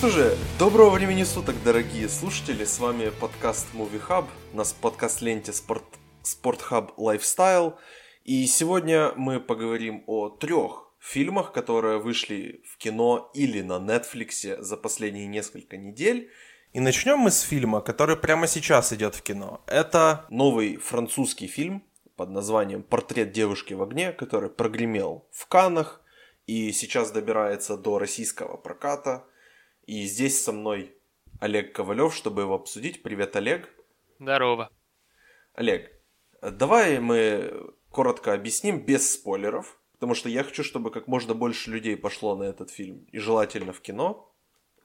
Что же, доброго времени суток, дорогие слушатели. С вами подкаст Movie Hub, у нас подкаст-ленте Sport, Sport Hub Lifestyle. И сегодня мы поговорим о трех фильмах, которые вышли в кино или на Netflix за последние несколько недель. И начнем мы с фильма, который прямо сейчас идет в кино. Это новый французский фильм под названием «Портрет девушки в огне», который прогремел в Каннах и сейчас добирается до российского проката. И здесь со мной Олег Ковалев, чтобы его обсудить. Привет, Олег. Здорово. Олег, давай мы коротко объясним без спойлеров, потому что я хочу, чтобы как можно больше людей пошло на этот фильм, и желательно в кино,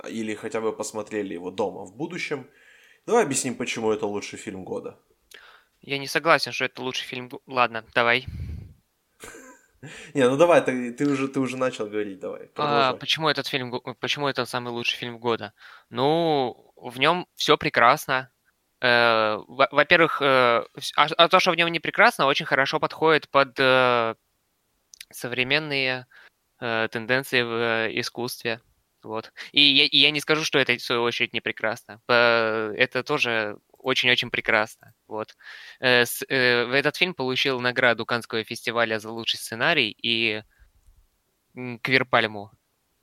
или хотя бы посмотрели его дома в будущем. Давай объясним, почему это лучший фильм года. Я не согласен, что это лучший фильм. Ладно, давай. Не, ну давай, ты, ты уже ты уже начал говорить, давай. А, почему этот фильм, почему это самый лучший фильм года? Ну, в нем все прекрасно. Э, во-первых, э, а, а то, что в нем не прекрасно, очень хорошо подходит под э, современные тенденции в искусстве. Вот. И я, и я не скажу, что это, в свою очередь, не прекрасно. Это тоже очень-очень прекрасно. Вот. Э, э, этот фильм получил награду Канского фестиваля за лучший сценарий и Квирпальму,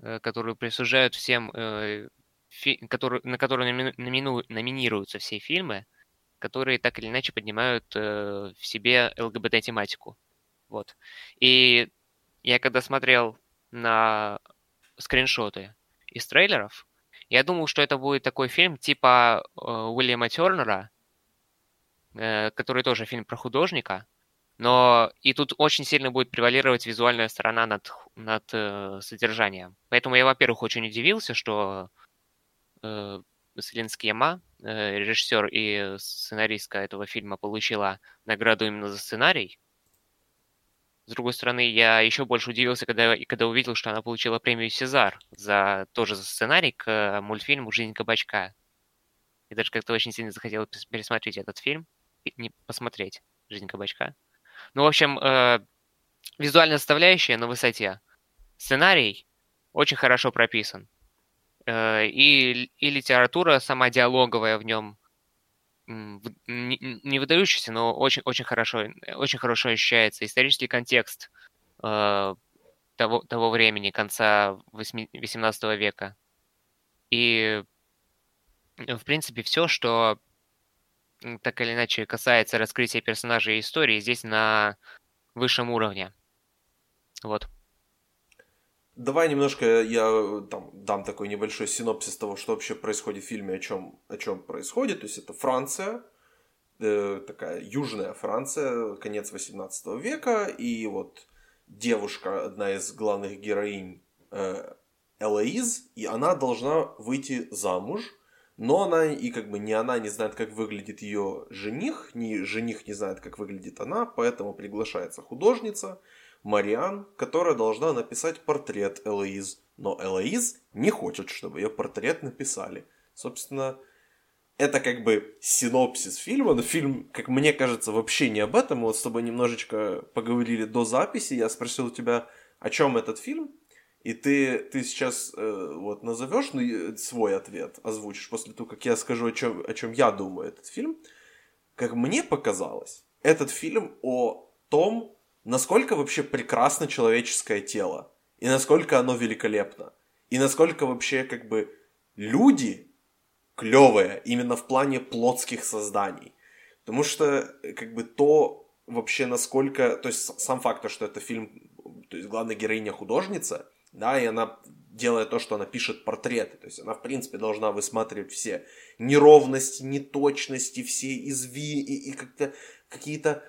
э, которую присуждают всем, на которую номинируются все фильмы, которые так или иначе поднимают в себе ЛГБТ-тематику. Вот. И я когда смотрел на скриншоты из трейлеров, я думал, что это будет такой фильм типа э, Уильяма Тернера, э, который тоже фильм про художника, но и тут очень сильно будет превалировать визуальная сторона над, над э, содержанием. Поэтому я, во-первых, очень удивился, что э, Селин Скьяма, э, режиссер и сценаристка этого фильма, получила награду именно за сценарий. С другой стороны, я еще больше удивился, когда, когда увидел, что она получила премию Сезар за тоже за сценарий к мультфильму «Жизнь кабачка». И даже как-то очень сильно захотел пересмотреть этот фильм, не посмотреть «Жизнь кабачка». Ну, в общем, э, визуальная составляющая на высоте. Сценарий очень хорошо прописан. Э, и, и литература сама диалоговая в нем не выдающийся, но очень, очень хорошо, очень хорошо ощущается исторический контекст э, того, того времени, конца 18 века. И, э, в принципе, все, что так или иначе касается раскрытия персонажей и истории, здесь на высшем уровне. Вот. Давай немножко я там дам такой небольшой синопсис того, что вообще происходит в фильме, о чем, о чем происходит. То есть это Франция, э, такая южная Франция, конец 18 века, и вот девушка, одна из главных героинь, э, Элоиз, и она должна выйти замуж, но она и как бы не она не знает, как выглядит ее жених, ни жених не знает, как выглядит она, поэтому приглашается художница – Мариан, которая должна написать портрет Элоиз. Но Элоиз не хочет, чтобы ее портрет написали. Собственно, это как бы синопсис фильма, но фильм, как мне кажется, вообще не об этом. Мы вот с тобой немножечко поговорили до записи, я спросил у тебя, о чем этот фильм, и ты, ты сейчас э, вот назовешь ну, свой ответ, озвучишь после того, как я скажу, о чем, о чем я думаю этот фильм. Как мне показалось, этот фильм о том, насколько вообще прекрасно человеческое тело, и насколько оно великолепно, и насколько вообще как бы люди клевые именно в плане плотских созданий. Потому что как бы то вообще насколько, то есть сам факт, что это фильм, то есть главная героиня художница, да, и она делает то, что она пишет портреты, то есть она в принципе должна высматривать все неровности, неточности, все изви и, и как-то какие-то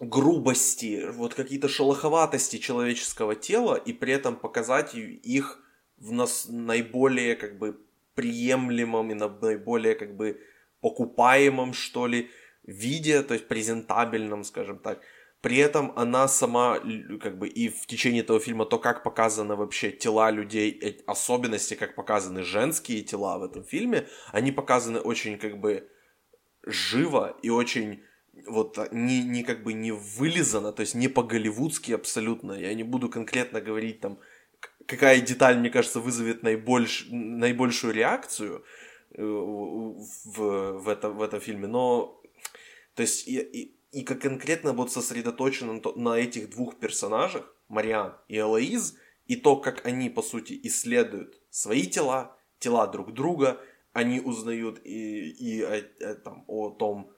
грубости, вот какие-то шелоховатости человеческого тела и при этом показать их в нас наиболее как бы приемлемом и на наиболее как бы покупаемом что ли виде, то есть презентабельном, скажем так. При этом она сама, как бы, и в течение этого фильма то, как показаны вообще тела людей, э, особенности, как показаны женские тела в этом фильме, они показаны очень, как бы, живо и очень вот а, не, не как бы не вылизано, то есть не по-голливудски абсолютно. Я не буду конкретно говорить там, какая деталь, мне кажется, вызовет наибольш, наибольшую реакцию э, в, в, этом, в этом фильме, но то есть и, и, и как конкретно вот сосредоточено на этих двух персонажах, Мариан и Элоиз, и то, как они, по сути, исследуют свои тела, тела друг друга, они узнают и, и о, там, о том,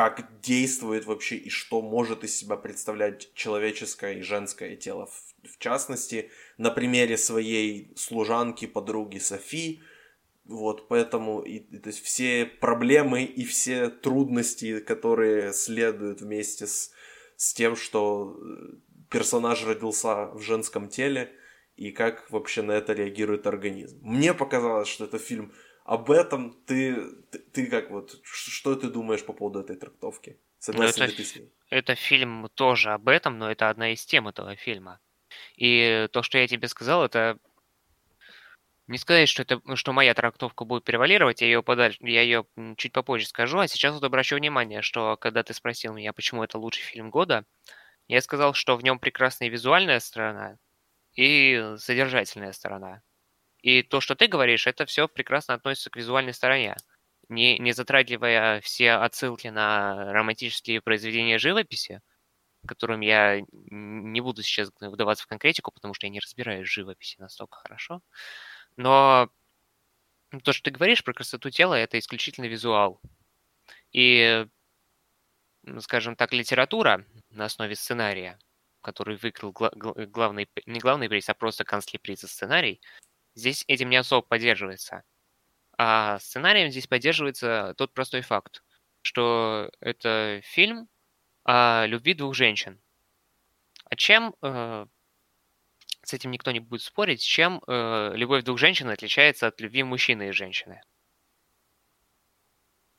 как действует вообще и что может из себя представлять человеческое и женское тело. В, в частности, на примере своей служанки, подруги Софи. Вот, поэтому и, и, то есть все проблемы и все трудности, которые следуют вместе с, с тем, что э, персонаж родился в женском теле, и как вообще на это реагирует организм. Мне показалось, что это фильм об этом. Ты, ты, ты как вот, что ты думаешь по поводу этой трактовки? Согласен ну, это, ли ты с ней? Это фильм тоже об этом, но это одна из тем этого фильма. И то, что я тебе сказал, это не сказать, что это, что моя трактовка будет превалировать, я ее подальше, я ее чуть попозже скажу, а сейчас вот обращу внимание, что когда ты спросил меня, почему это лучший фильм года, я сказал, что в нем прекрасная визуальная сторона и содержательная сторона. И то, что ты говоришь, это все прекрасно относится к визуальной стороне. Не, не затрагивая все отсылки на романтические произведения живописи, которым я не буду сейчас вдаваться в конкретику, потому что я не разбираюсь в живописи настолько хорошо. Но то, что ты говоришь про красоту тела, это исключительно визуал. И, скажем так, литература на основе сценария, который выиграл главный, не главный приз, а просто канцлер приз за сценарий, здесь этим не особо поддерживается. А сценарием здесь поддерживается тот простой факт, что это фильм о любви двух женщин. А чем, э, с этим никто не будет спорить, чем э, любовь двух женщин отличается от любви мужчины и женщины?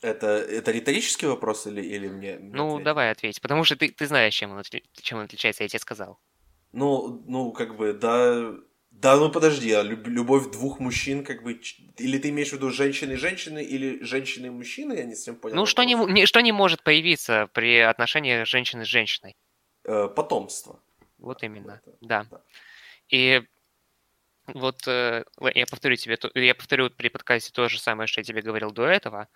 Это, это риторический вопрос или, или мне? Ну, ответить? давай ответь, потому что ты, ты знаешь, чем он, чем он отличается, я тебе сказал. Ну, ну, как бы, да, да, ну подожди, а любовь двух мужчин, как бы, или ты имеешь в виду женщины и женщины, или женщины и мужчины, я не совсем понял. Ну, что не, что не может появиться при отношении женщины с женщиной? Э, потомство. Вот именно, это, да. да. И вот э, я повторю тебе, я повторю при подкасте то же самое, что я тебе говорил до этого.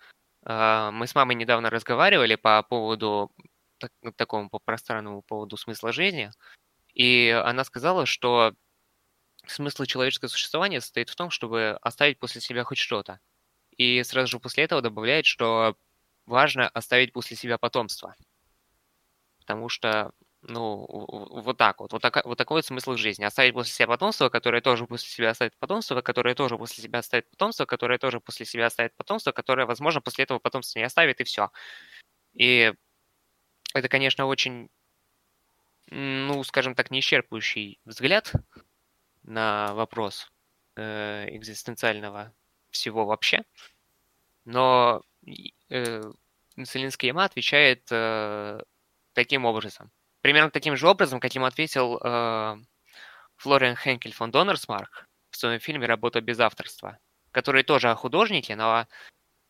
Э, мы с мамой недавно разговаривали по поводу так, такому по пространному поводу смысла жизни, и она сказала, что смысл человеческого существования состоит в том, чтобы оставить после себя хоть что-то. И сразу же после этого добавляет, что важно оставить после себя потомство. Потому что, ну, вот так вот, вот, так, вот такой вот смысл жизни. Оставить после себя потомство, которое тоже после себя оставит потомство, которое тоже после себя оставит потомство, которое тоже после себя оставит потомство, которое, возможно, после этого потомство не оставит, и все. И это, конечно, очень, ну, скажем так, неисчерпывающий взгляд на вопрос э, экзистенциального всего вообще. Но э, Целинская яма отвечает э, таким образом. Примерно таким же образом, каким ответил э, Флориан Хенкель фон Доннерсмарк в своем фильме «Работа без авторства», который тоже о художнике, но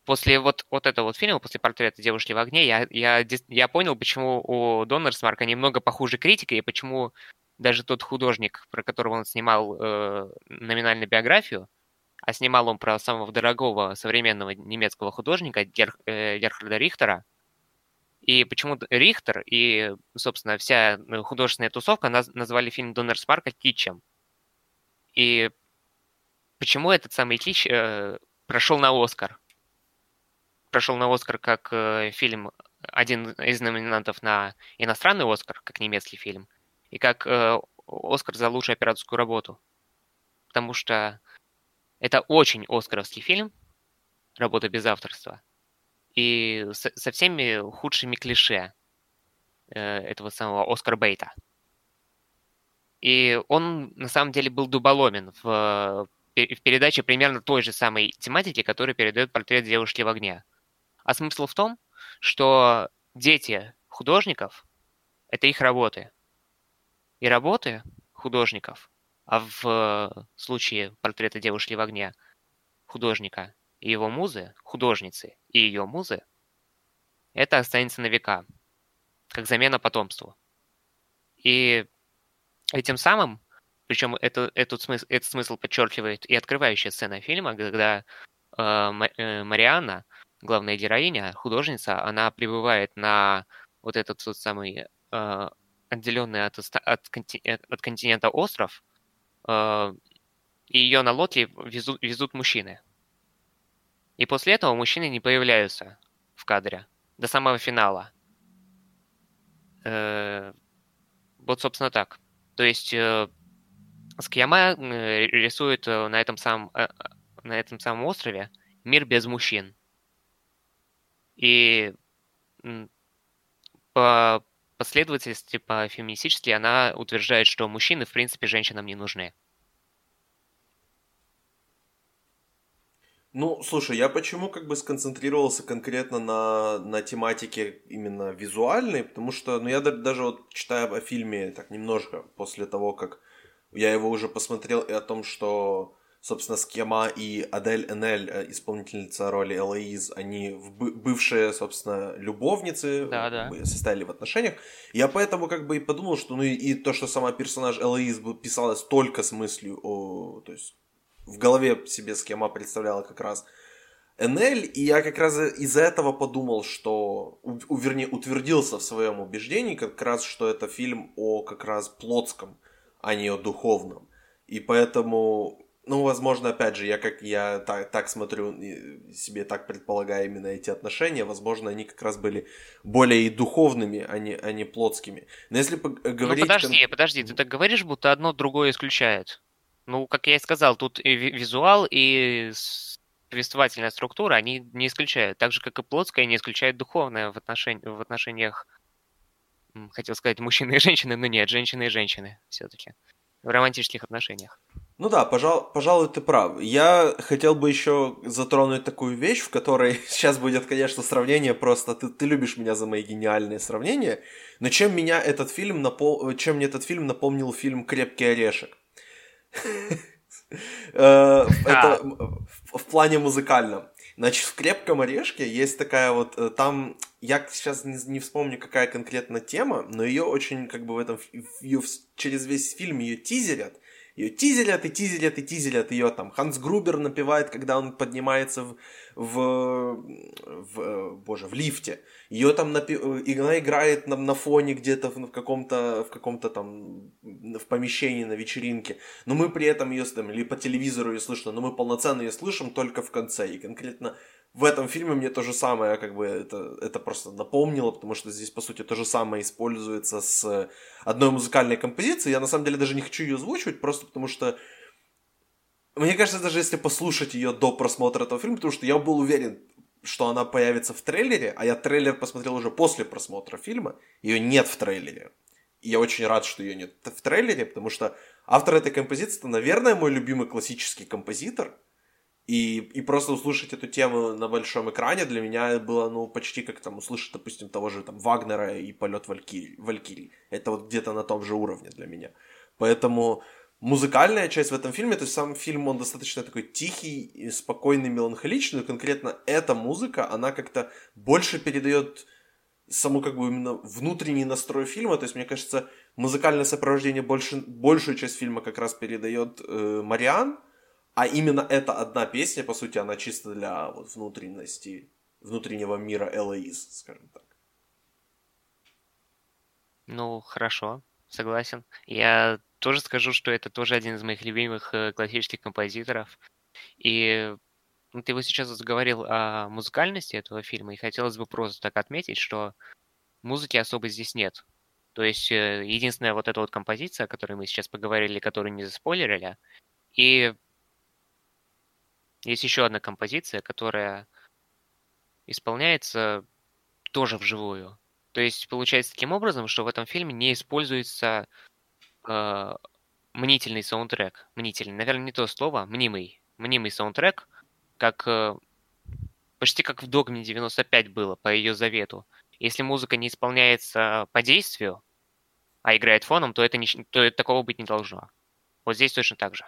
после вот, вот этого вот фильма, после портрета девушки в огне, я, я, я понял, почему у Доннерсмарка немного похуже критика, и почему даже тот художник, про которого он снимал э, номинальную биографию, а снимал он про самого дорогого современного немецкого художника Гер, э, Герхарда Рихтера. И почему Рихтер и, собственно, вся художественная тусовка наз, назвали фильм Доннер Спарка китчем. И почему этот самый кич э, прошел на Оскар? Прошел на Оскар как э, фильм, один из номинантов на иностранный Оскар, как немецкий фильм, и как э, Оскар за лучшую операторскую работу. Потому что это очень оскаровский фильм, работа без авторства, и со, со всеми худшими клише э, этого самого Оскар Бейта. И он на самом деле был дуболомен в, в передаче примерно той же самой тематики, которую передает портрет девушки в огне. А смысл в том, что дети художников — это их работы и работы художников, а в случае портрета девушки в огне художника и его музы, художницы и ее музы, это останется на века, как замена потомству. И этим самым причем это, этот, смысл, этот смысл подчеркивает и открывающая сцена фильма, когда э, э, Марианна, главная героиня, художница, она прибывает на вот этот вот самый э, отделенный от, от, конти, от континента остров, э, и ее на лодке везут, везут мужчины. И после этого мужчины не появляются в кадре до самого финала. Э, вот, собственно, так. То есть э, Скьяма э, рисует э, на этом самом э, на этом самом острове мир без мужчин. И по последовательности, по феминистически она утверждает, что мужчины, в принципе, женщинам не нужны. Ну, слушай, я почему как бы сконцентрировался конкретно на, на тематике именно визуальной, потому что, ну, я даже вот читаю о фильме так немножко после того, как я его уже посмотрел, и о том, что, собственно, Скема и Адель Энель, э, исполнительница роли Элоиз, они бывшие, собственно, любовницы, да, да. состояли в отношениях. Я поэтому как бы и подумал, что, ну, и, и то, что сама персонаж Элоиз писалась только с мыслью о, то есть в голове себе схема представляла как раз Энель, и я как раз из-за этого подумал, что, у, вернее, утвердился в своем убеждении как раз, что это фильм о как раз плотском, а не о духовном. И поэтому, ну, возможно, опять же, я как я так, так смотрю, себе так предполагаю именно эти отношения, возможно, они как раз были более и духовными, а не, а не плотскими. Но если ну, говорить... Ну, подожди, подожди, ты так говоришь, будто одно другое исключает. Ну, как я и сказал, тут и визуал, и повествовательная структура, они не исключают. Так же, как и плотская не исключает духовное в, отношении, в отношениях, хотел сказать, мужчины и женщины, но нет, женщины и женщины все-таки. В романтических отношениях. Ну да, пожал, пожалуй, ты прав. Я хотел бы еще затронуть такую вещь, в которой сейчас будет, конечно, сравнение просто. Ты, ты любишь меня за мои гениальные сравнения, но чем меня этот фильм напол... чем мне этот фильм напомнил фильм Крепкий орешек. Э, это в плане музыкальном. Значит, в «Крепком орешке» есть такая вот... Э, там, я сейчас не, не вспомню, какая конкретно тема, но ее очень, как бы в этом... Ее, через весь фильм ее тизерят. Ее тизерят и тизерят и тизерят ее там. Ханс Грубер напевает, когда он поднимается в, в, в э, боже, в лифте. Ее там напи... Э, она играет на, на фоне где-то в каком-то в каком-то там в помещении на вечеринке. Но мы при этом ее там или по телевизору ее слышно, но мы полноценно ее слышим только в конце. И конкретно в этом фильме мне то же самое, как бы это, это просто напомнило, потому что здесь, по сути, то же самое используется с одной музыкальной композицией. Я на самом деле даже не хочу ее озвучивать, просто потому что мне кажется, даже если послушать ее до просмотра этого фильма, потому что я был уверен, что она появится в трейлере, а я трейлер посмотрел уже после просмотра фильма, ее нет в трейлере. И я очень рад, что ее нет в трейлере, потому что автор этой композиции, это, наверное, мой любимый классический композитор. И, и просто услышать эту тему на большом экране для меня было, ну, почти как там услышать, допустим, того же там Вагнера и полет Валькирии. Валькирии. Это вот где-то на том же уровне для меня. Поэтому музыкальная часть в этом фильме, то есть сам фильм, он достаточно такой тихий, спокойный, меланхоличный, но конкретно эта музыка, она как-то больше передает саму как бы именно внутренний настрой фильма, то есть мне кажется, музыкальное сопровождение больше, большую часть фильма как раз передает э, Мариан, а именно эта одна песня, по сути, она чисто для вот, внутренности, внутреннего мира Элоиз, скажем так. Ну, хорошо, согласен. Я тоже скажу, что это тоже один из моих любимых э, классических композиторов. И ну, ты вот сейчас заговорил о музыкальности этого фильма, и хотелось бы просто так отметить, что музыки особо здесь нет. То есть э, единственная вот эта вот композиция, о которой мы сейчас поговорили, которую не заспойлерили, и есть еще одна композиция, которая исполняется тоже вживую. То есть получается таким образом, что в этом фильме не используется э, мнительный саундтрек. Мнительный, наверное, не то слово, мнимый. Мнимый саундтрек, как э, почти как в Догме 95 было, по ее завету. Если музыка не исполняется по действию, а играет фоном, то это, не, то это такого быть не должно. Вот здесь точно так же.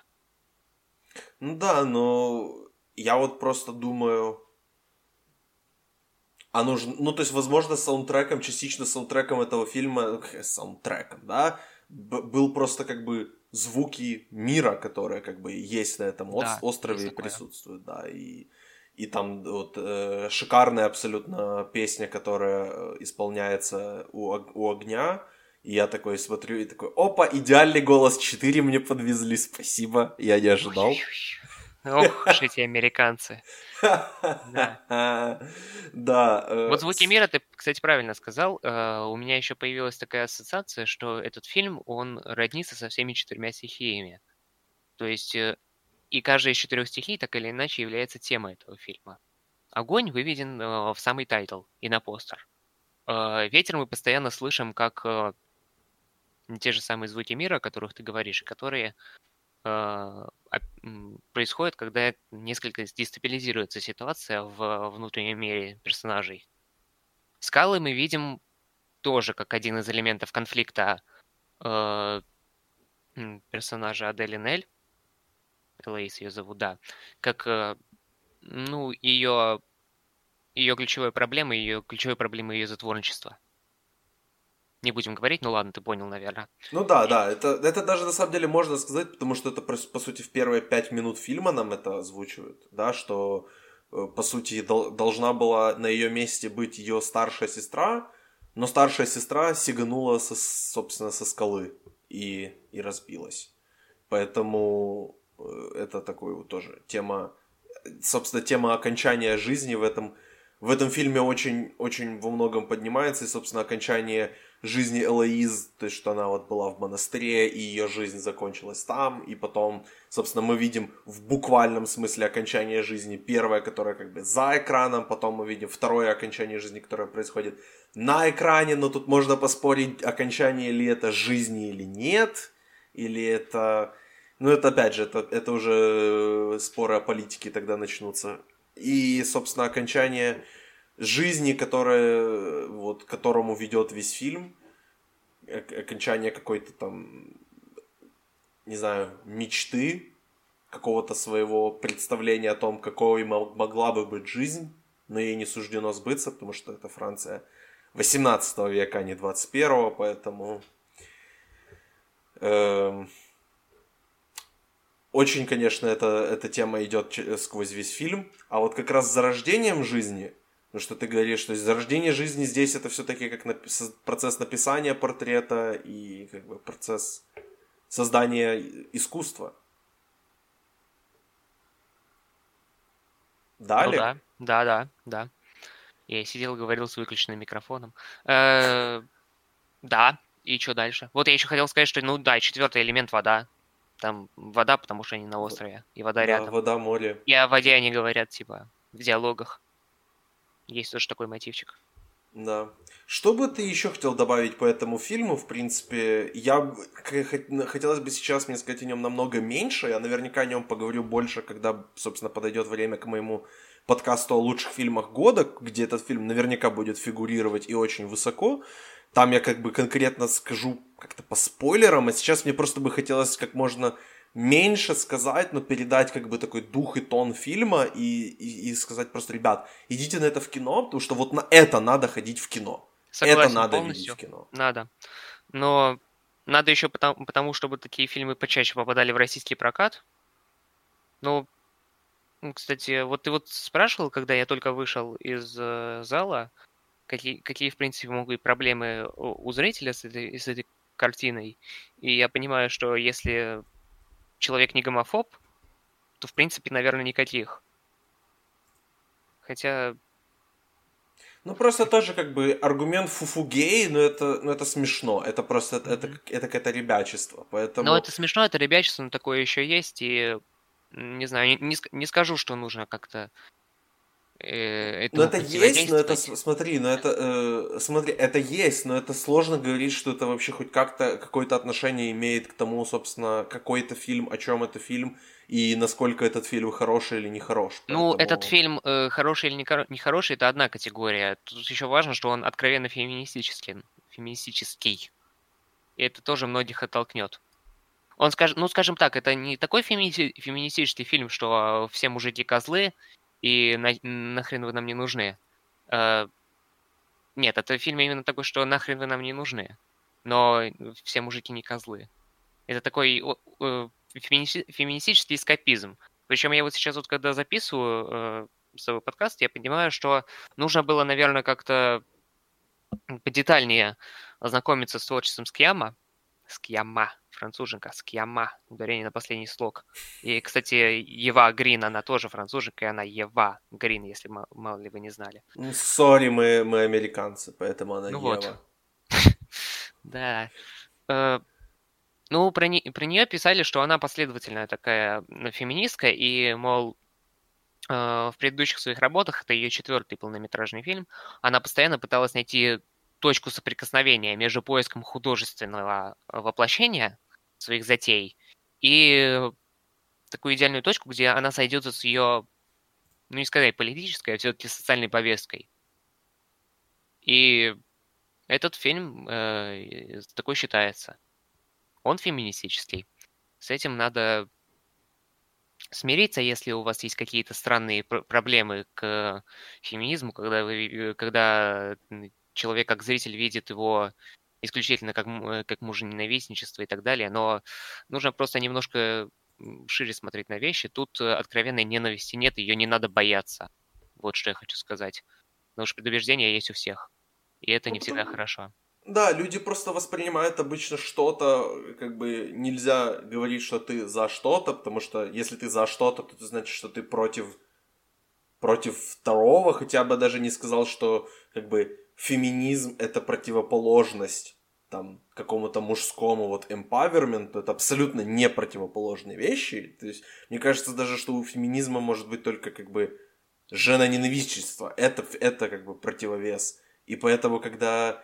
Ну да, но я вот просто думаю, а нужно, ну то есть, возможно, саундтреком, частично саундтреком этого фильма, саундтреком, да, был просто как бы звуки мира, которые как бы есть на этом Да, острове и присутствуют, да, и, и там вот э, шикарная абсолютно песня, которая э, исполняется у, у огня, и я такой смотрю и такой, опа, идеальный голос 4 мне подвезли, спасибо, я не ожидал. Ох уж эти американцы. Да. э, Вот «Звуки мира» ты, кстати, правильно сказал. Э, У меня еще появилась такая ассоциация, что этот фильм, он роднится со всеми четырьмя стихиями. То есть э, и каждая из четырех стихий так или иначе является темой этого фильма. Огонь выведен в самый title и на постер. Ветер мы постоянно слышим как те же самые звуки мира, о которых ты говоришь, которые происходят, когда несколько дестабилизируется ситуация в внутреннем мире персонажей. Скалы мы видим тоже как один из элементов конфликта э, персонажа Адели Нель. Элейс ее зовут, да. Как, э, ну, ее, ее ключевой проблемой, ее ключевой проблемой ее затворничества. Не будем говорить, ну ладно, ты понял, наверное. Ну да, да, это, это даже на самом деле можно сказать, потому что это, по, сути, в первые пять минут фильма нам это озвучивают, да, что, э, по сути, дол- должна была на ее месте быть ее старшая сестра, но старшая сестра сиганула, со, собственно, со скалы и, и разбилась. Поэтому э, это такой вот тоже тема, собственно, тема окончания жизни в этом, в этом фильме очень, очень во многом поднимается, и, собственно, окончание жизни Элоиз, то есть, что она вот была в монастыре, и ее жизнь закончилась там, и потом, собственно, мы видим в буквальном смысле окончание жизни первое, которое как бы за экраном, потом мы видим второе окончание жизни, которое происходит на экране, но тут можно поспорить, окончание ли это жизни или нет, или это... Ну, это опять же, это, это уже споры о политике тогда начнутся. И, собственно, окончание жизни, которое, вот, которому ведет весь фильм, ок- окончание какой-то там, не знаю, мечты, какого-то своего представления о том, какой мо- могла бы быть жизнь, но ей не суждено сбыться, потому что это Франция 18 века, а не 21, поэтому... эм, очень, конечно, эта, эта тема идет сквозь весь фильм. А вот как раз с зарождением жизни, ну что ты говоришь, то есть зарождение жизни здесь это все-таки как напи- со- процесс написания портрета и как бы процесс создания искусства. Ну Далее? да, да, да, да. Я сидел говорил с выключенным микрофоном. Э, Да, и что дальше? Вот я еще хотел сказать, что, ну да, четвертый элемент вода. Там вода, потому что они на острове, и вода Да, рядом. вода, море. И о воде они говорят, типа, в диалогах. Есть тоже такой мотивчик. Да. Что бы ты еще хотел добавить по этому фильму? В принципе, я хотелось бы сейчас мне сказать о нем намного меньше. Я наверняка о нем поговорю больше, когда, собственно, подойдет время к моему подкасту о лучших фильмах года, где этот фильм наверняка будет фигурировать и очень высоко. Там я как бы конкретно скажу как-то по спойлерам, а сейчас мне просто бы хотелось как можно меньше сказать, но передать как бы такой дух и тон фильма и, и, и сказать просто, ребят, идите на это в кино, потому что вот на это надо ходить в кино. Согласен это надо полностью. видеть в кино. Надо. Но надо еще потому, потому, чтобы такие фильмы почаще попадали в российский прокат. Ну, кстати, вот ты вот спрашивал, когда я только вышел из э, зала, какие, какие, в принципе, могут быть проблемы у, у зрителя с этой, с этой картиной. И я понимаю, что если человек не гомофоб, то, в принципе, наверное, никаких. Хотя, Ну, просто тоже как бы аргумент фуфу гей, но это, ну, это смешно. Это просто, это, это, это какое-то ребячество. Поэтому... ну, это смешно, это ребячество, но такое еще есть, и, не знаю, не, не скажу, что нужно как-то э, Ну, этому это есть, но это, смотри, но это, э, смотри, это есть, но это сложно говорить, что это вообще хоть как-то, какое-то отношение имеет к тому, собственно, какой это фильм, о чем это фильм, и насколько этот фильм хороший или не хорош. Ну, Поэтому- этот фильм э, хороший или не нехороший, это одна категория. Тут еще важно, что он откровенно феминистический. феминистический. И это тоже многих оттолкнет. Он скажет, ну, скажем так, это не такой фемини- феминистический фильм, что э, все мужики козлы, и на, нахрен вы нам не нужны. Э, нет, это фильм именно такой, что нахрен вы нам не нужны. Но все мужики не козлы. Это такой э, феминистический эскапизм. Причем я вот сейчас вот когда записываю э, свой подкаст, я понимаю, что нужно было, наверное, как-то подетальнее ознакомиться с творчеством Скьяма. Скьяма, француженка, Скьяма, ударение на последний слог. И, кстати, Ева Грин, она тоже француженка, и она Ева Грин, если мало ли вы не знали. Ну, сори, мы, мы американцы, поэтому она ну Ева. Вот. Да. Э, ну, про, не, про нее писали, что она последовательная такая феминистка, и, мол, э, в предыдущих своих работах, это ее четвертый полнометражный фильм, она постоянно пыталась найти точку соприкосновения между поиском художественного воплощения своих затей и такую идеальную точку, где она сойдется с ее, ну не сказать политической, а все-таки социальной повесткой. И этот фильм э, такой считается. Он феминистический. С этим надо смириться, если у вас есть какие-то странные пр- проблемы к феминизму, когда, вы, когда человек как зритель видит его исключительно как, как мужененавистничество и так далее, но нужно просто немножко шире смотреть на вещи. Тут э, откровенной ненависти нет, ее не надо бояться. Вот что я хочу сказать. Потому что предубеждения есть у всех. И это не всегда хорошо. Да, люди просто воспринимают обычно что-то, как бы нельзя говорить, что ты за что-то, потому что если ты за что-то, то это значит, что ты против против второго, хотя бы даже не сказал, что как бы феминизм это противоположность там какому-то мужскому вот empowerment, это абсолютно не противоположные вещи. То есть, мне кажется даже, что у феминизма может быть только как бы женоненавистничество. Это, это как бы противовес. И поэтому, когда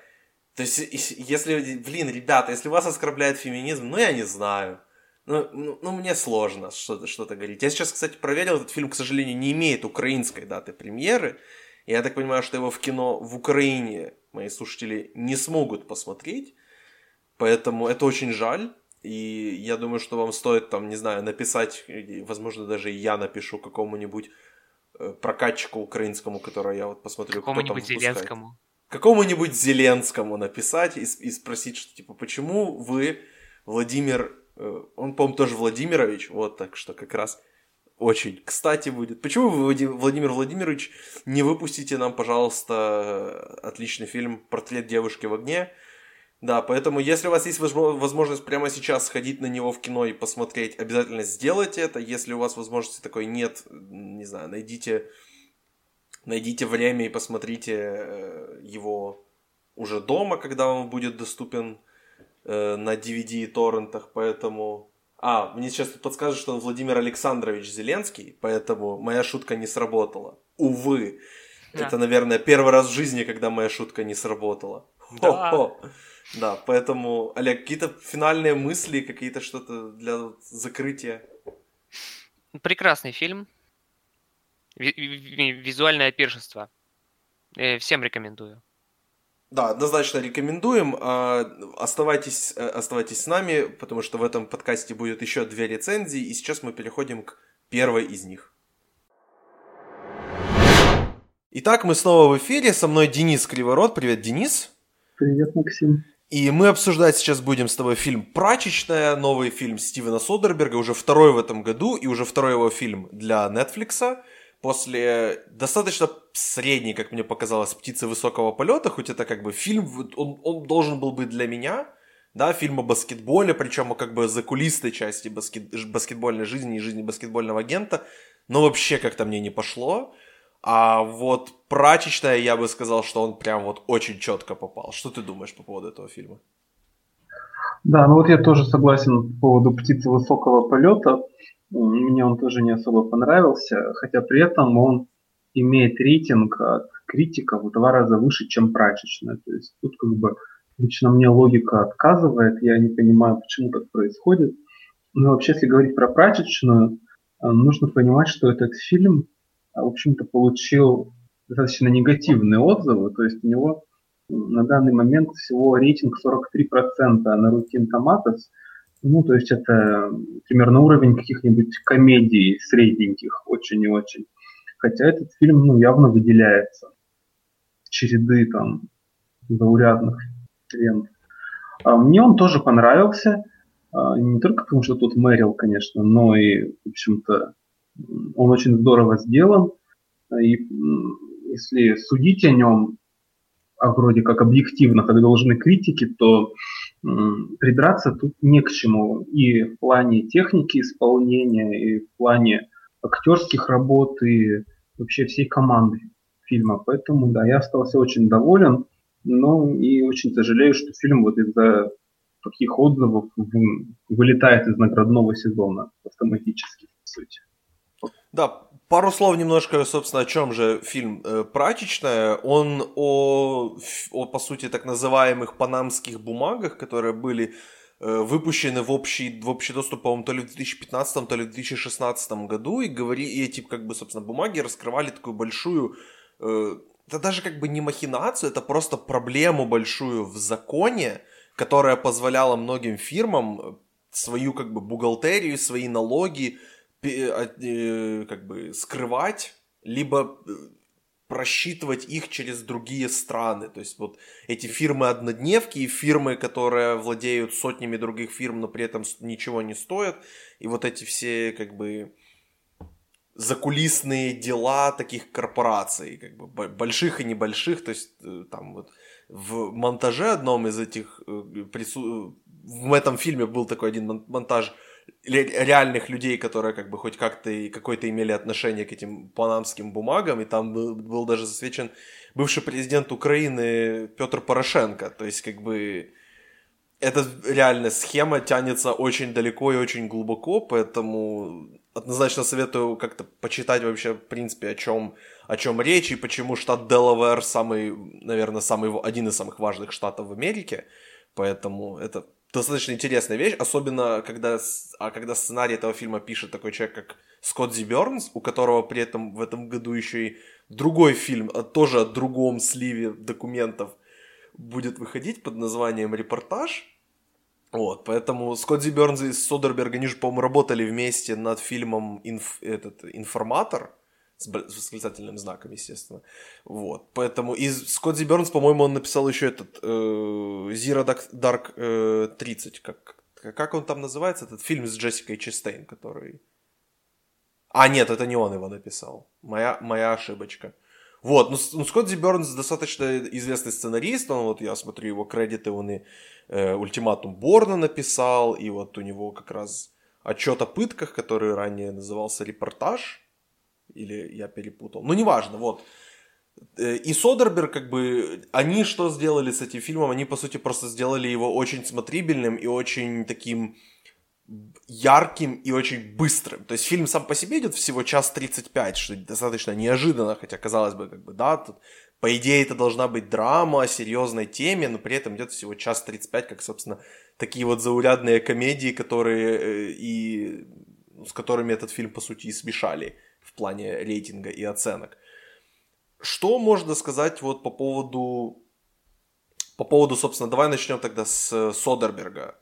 то есть, если, блин, ребята, если вас оскорбляет феминизм, ну, я не знаю. Ну, ну, ну мне сложно что-то что говорить. Я сейчас, кстати, проверил, этот фильм, к сожалению, не имеет украинской даты премьеры. Я так понимаю, что его в кино в Украине мои слушатели не смогут посмотреть. Поэтому это очень жаль. И я думаю, что вам стоит там, не знаю, написать, возможно, даже я напишу какому-нибудь э, прокатчику украинскому, который я вот посмотрю, Какому-нибудь Зеленскому какому-нибудь Зеленскому написать и, и спросить, что типа, почему вы, Владимир, э, он, по-моему, тоже Владимирович, вот так что как раз очень кстати будет. Почему вы, Владимир Владимирович, не выпустите нам, пожалуйста, отличный фильм «Портрет девушки в огне»? Да, поэтому если у вас есть возможность прямо сейчас сходить на него в кино и посмотреть, обязательно сделайте это. Если у вас возможности такой нет, не знаю, найдите найдите время и посмотрите э, его уже дома, когда он будет доступен э, на DVD и торрентах, поэтому... А, мне сейчас тут подскажут, что он Владимир Александрович Зеленский, поэтому моя шутка не сработала. Увы. Да. Это, наверное, первый раз в жизни, когда моя шутка не сработала. Да. Да, поэтому, Олег, какие-то финальные мысли, какие-то что-то для закрытия? Прекрасный фильм визуальное пиршество. Э, всем рекомендую. Да, однозначно рекомендуем. А, оставайтесь, э, оставайтесь с нами, потому что в этом подкасте будет еще две рецензии, и сейчас мы переходим к первой из них. Итак, мы снова в эфире. Со мной Денис Криворот. Привет, Денис. Привет, Максим. И мы обсуждать сейчас будем с тобой фильм «Прачечная», новый фильм Стивена Содерберга, уже второй в этом году, и уже второй его фильм для Netflix после достаточно средней, как мне показалось, «Птицы высокого полета», хоть это как бы фильм, он, он должен был быть для меня, да, фильм о баскетболе, причем как бы закулисной части баскет, баскетбольной жизни и жизни баскетбольного агента, но вообще как-то мне не пошло. А вот прачечная, я бы сказал, что он прям вот очень четко попал. Что ты думаешь по поводу этого фильма? Да, ну вот я тоже согласен по поводу птицы высокого полета. Мне он тоже не особо понравился, хотя при этом он имеет рейтинг от критиков в два раза выше, чем прачечная. То есть тут как бы лично мне логика отказывает, я не понимаю, почему так происходит. Но вообще, если говорить про прачечную, э, нужно понимать, что этот фильм, э, в общем-то, получил достаточно негативные отзывы. То есть у него на данный момент всего рейтинг 43% на Rotten Tomatoes – ну, то есть это примерно уровень каких-нибудь комедий средненьких, очень и очень. Хотя этот фильм, ну, явно выделяется. Череды там заурядных лент. А мне он тоже понравился. А, не только потому, что тут Мэрил, конечно, но и, в общем-то, он очень здорово сделан. И если судить о нем, а вроде как объективно, как должны критики, то придраться тут не к чему. И в плане техники исполнения, и в плане актерских работ, и вообще всей команды фильма. Поэтому, да, я остался очень доволен, но и очень сожалею, что фильм вот из-за таких отзывов вылетает из наградного сезона автоматически, по сути. Да, пару слов немножко, собственно, о чем же фильм э, «Прачечная». Он о, о, по сути, так называемых панамских бумагах, которые были э, выпущены в общий, в общий доступ, по-моему, то ли в 2015, то ли в 2016 году, и, говори, и эти, как бы, собственно, бумаги раскрывали такую большую это даже как бы не махинацию, это просто проблему большую в законе, которая позволяла многим фирмам э, свою как бы бухгалтерию, свои налоги как бы скрывать, либо э, просчитывать их через другие страны. То есть вот эти фирмы-однодневки и фирмы, которые владеют сотнями других фирм, но при этом ничего не стоят. И вот эти все как бы закулисные дела таких корпораций, как бы больших и небольших, то есть э, там вот в монтаже одном из этих э, в этом фильме был такой один монтаж реальных людей, которые как бы хоть как-то и какое-то имели отношение к этим панамским бумагам, и там был, был даже засвечен бывший президент Украины Петр Порошенко, то есть как бы эта реальная схема тянется очень далеко и очень глубоко, поэтому однозначно советую как-то почитать вообще, в принципе, о чем, о чем речь и почему штат Делавэр самый, наверное, самый, один из самых важных штатов в Америке. Поэтому это достаточно интересная вещь, особенно когда, а когда сценарий этого фильма пишет такой человек, как Скотт Зи Бернс, у которого при этом в этом году еще и другой фильм, а тоже о другом сливе документов будет выходить под названием «Репортаж», вот, поэтому Скотт Бернс и Содерберг, они же, по-моему, работали вместе над фильмом инф, этот, «Информатор», с, восклицательным знаком, естественно. Вот, поэтому и Скотт Бернс, по-моему, он написал еще этот э, Zero Dark, э, 30, как, как он там называется, этот фильм с Джессикой Честейн, который... А, нет, это не он его написал. Моя, моя ошибочка. Вот, ну, ну Скотт Бернс достаточно известный сценарист, он вот, я смотрю его кредиты, он и э, ультиматум Борна написал, и вот у него как раз отчет о пытках, который ранее назывался репортаж, или я перепутал, ну неважно, вот. Э, и Содерберг, как бы, они что сделали с этим фильмом? Они, по сути, просто сделали его очень смотрибельным и очень таким ярким и очень быстрым. То есть фильм сам по себе идет всего час 35, что достаточно неожиданно, хотя казалось бы, как бы, да, тут по идее, это должна быть драма о серьезной теме, но при этом идет всего час 35, как, собственно, такие вот заурядные комедии, которые э, и ну, с которыми этот фильм, по сути, и смешали в плане рейтинга и оценок. Что можно сказать вот по поводу, по поводу, собственно, давай начнем тогда с Содерберга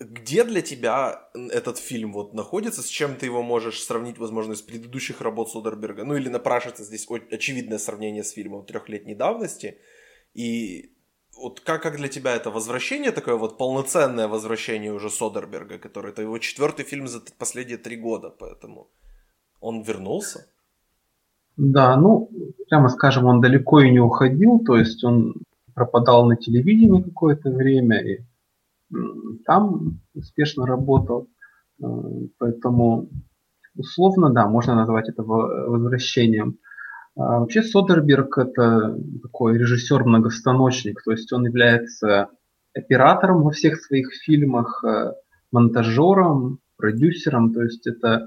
где для тебя этот фильм вот находится, с чем ты его можешь сравнить, возможно, из предыдущих работ Содерберга? Ну или напрашивается здесь очевидное сравнение с фильмом трехлетней давности. И вот как, как для тебя это возвращение, такое вот полноценное возвращение уже Содерберга, который это его четвертый фильм за последние три года, поэтому он вернулся? Да, ну, прямо скажем, он далеко и не уходил, то есть он пропадал на телевидении какое-то время, и там успешно работал. Э, поэтому условно, да, можно назвать это возвращением. А вообще Содерберг это такой режиссер-многостаночник, то есть он является оператором во всех своих фильмах, э, монтажером, продюсером, то есть это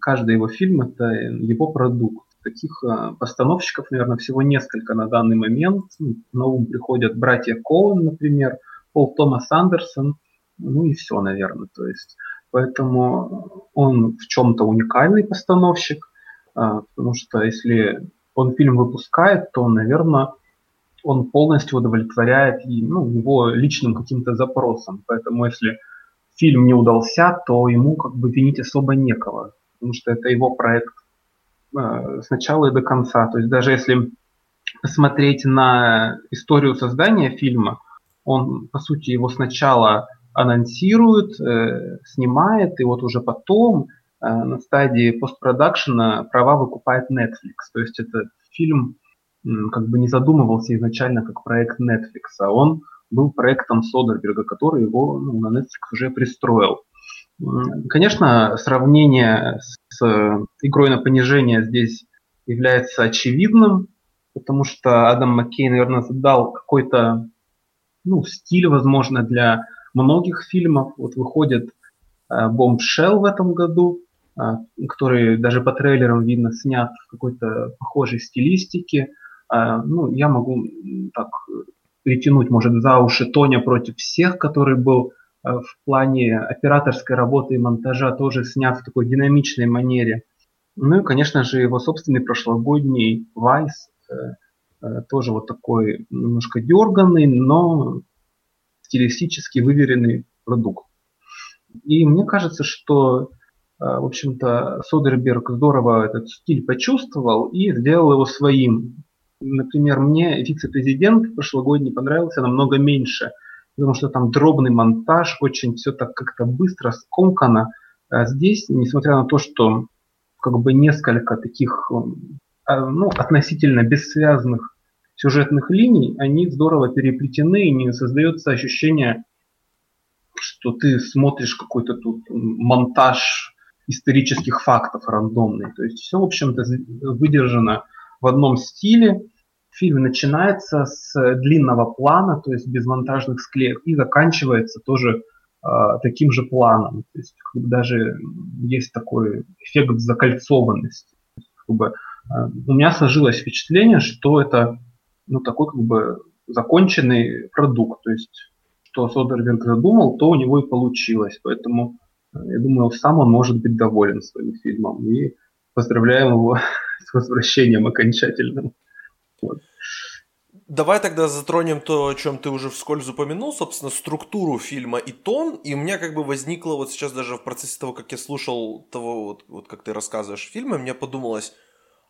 каждый его фильм это его продукт. Таких постановщиков, наверное, всего несколько на данный момент. На ум приходят братья Коэн, например, Пол Томас Андерсон, ну и все, наверное. То есть, поэтому он в чем-то уникальный постановщик, а, потому что если он фильм выпускает, то, наверное, он полностью удовлетворяет ну, его личным каким-то запросам. Поэтому если фильм не удался, то ему как бы винить особо некого, потому что это его проект э, с начала и до конца. То есть даже если посмотреть на историю создания фильма, он, по сути, его сначала анонсирует, э, снимает, и вот уже потом э, на стадии постпродакшена права выкупает Netflix. То есть это фильм как бы не задумывался изначально как проект Netflix, а он был проектом Содерберга, который его ну, на Netflix уже пристроил. Конечно, сравнение с э, игрой на понижение здесь является очевидным, потому что Адам Маккей, наверное, задал какой-то ну, стиль, возможно, для многих фильмов. Вот выходит Бомбшелл в этом году, э, который даже по трейлерам видно снят в какой-то похожей стилистике. Э, ну, я могу так притянуть, может, за уши Тоня против всех, который был в плане операторской работы и монтажа тоже снят в такой динамичной манере. Ну и, конечно же, его собственный прошлогодний Вайс, э, э, тоже вот такой немножко дерганный, но стилистически выверенный продукт. И мне кажется, что, э, в общем-то, Содерберг здорово этот стиль почувствовал и сделал его своим. Например, мне вице-президент прошлогодний понравился намного меньше, потому что там дробный монтаж, очень все так как-то быстро, скомкано. А здесь, несмотря на то, что как бы несколько таких а, ну, относительно бессвязных сюжетных линий, они здорово переплетены, и не создается ощущение, что ты смотришь какой-то тут монтаж исторических фактов рандомный. То есть все, в общем-то, выдержано в одном стиле. Фильм начинается с длинного плана, то есть без монтажных склеек, и заканчивается тоже а, таким же планом. То есть даже есть такой эффект закольцованности. Как бы, а, у меня сложилось впечатление, что это ну, такой как бы законченный продукт. То есть что Содерберг задумал, то у него и получилось. Поэтому а, я думаю, сам он может быть доволен своим фильмом. И поздравляем его с возвращением окончательным. Вот. Давай тогда затронем то, о чем ты уже вскользь упомянул, собственно, структуру фильма и тон. И у меня как бы возникло вот сейчас даже в процессе того, как я слушал того, вот, вот как ты рассказываешь фильмы, мне подумалось,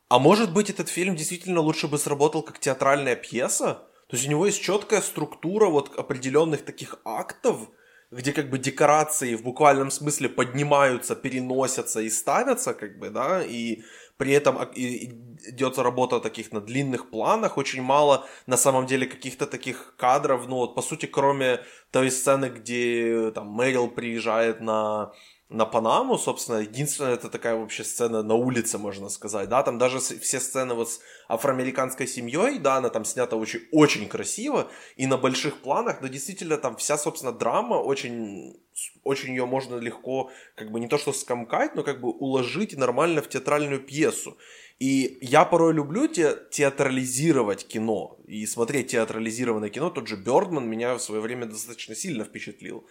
а может быть этот фильм действительно лучше бы сработал как театральная пьеса? То есть у него есть четкая структура вот определенных таких актов, где как бы декорации в буквальном смысле поднимаются, переносятся и ставятся, как бы, да, и при этом идет работа таких на длинных планах, очень мало на самом деле каких-то таких кадров, ну вот по сути кроме той сцены, где там Мэрил приезжает на на Панаму, собственно, единственная это такая вообще сцена на улице, можно сказать, да, там даже все сцены вот с афроамериканской семьей, да, она там снята очень, очень красиво и на больших планах, но действительно там вся, собственно, драма очень, очень ее можно легко, как бы не то что скомкать, но как бы уложить нормально в театральную пьесу. И я порой люблю те, театрализировать кино и смотреть театрализированное кино. Тот же Бёрдман меня в свое время достаточно сильно впечатлил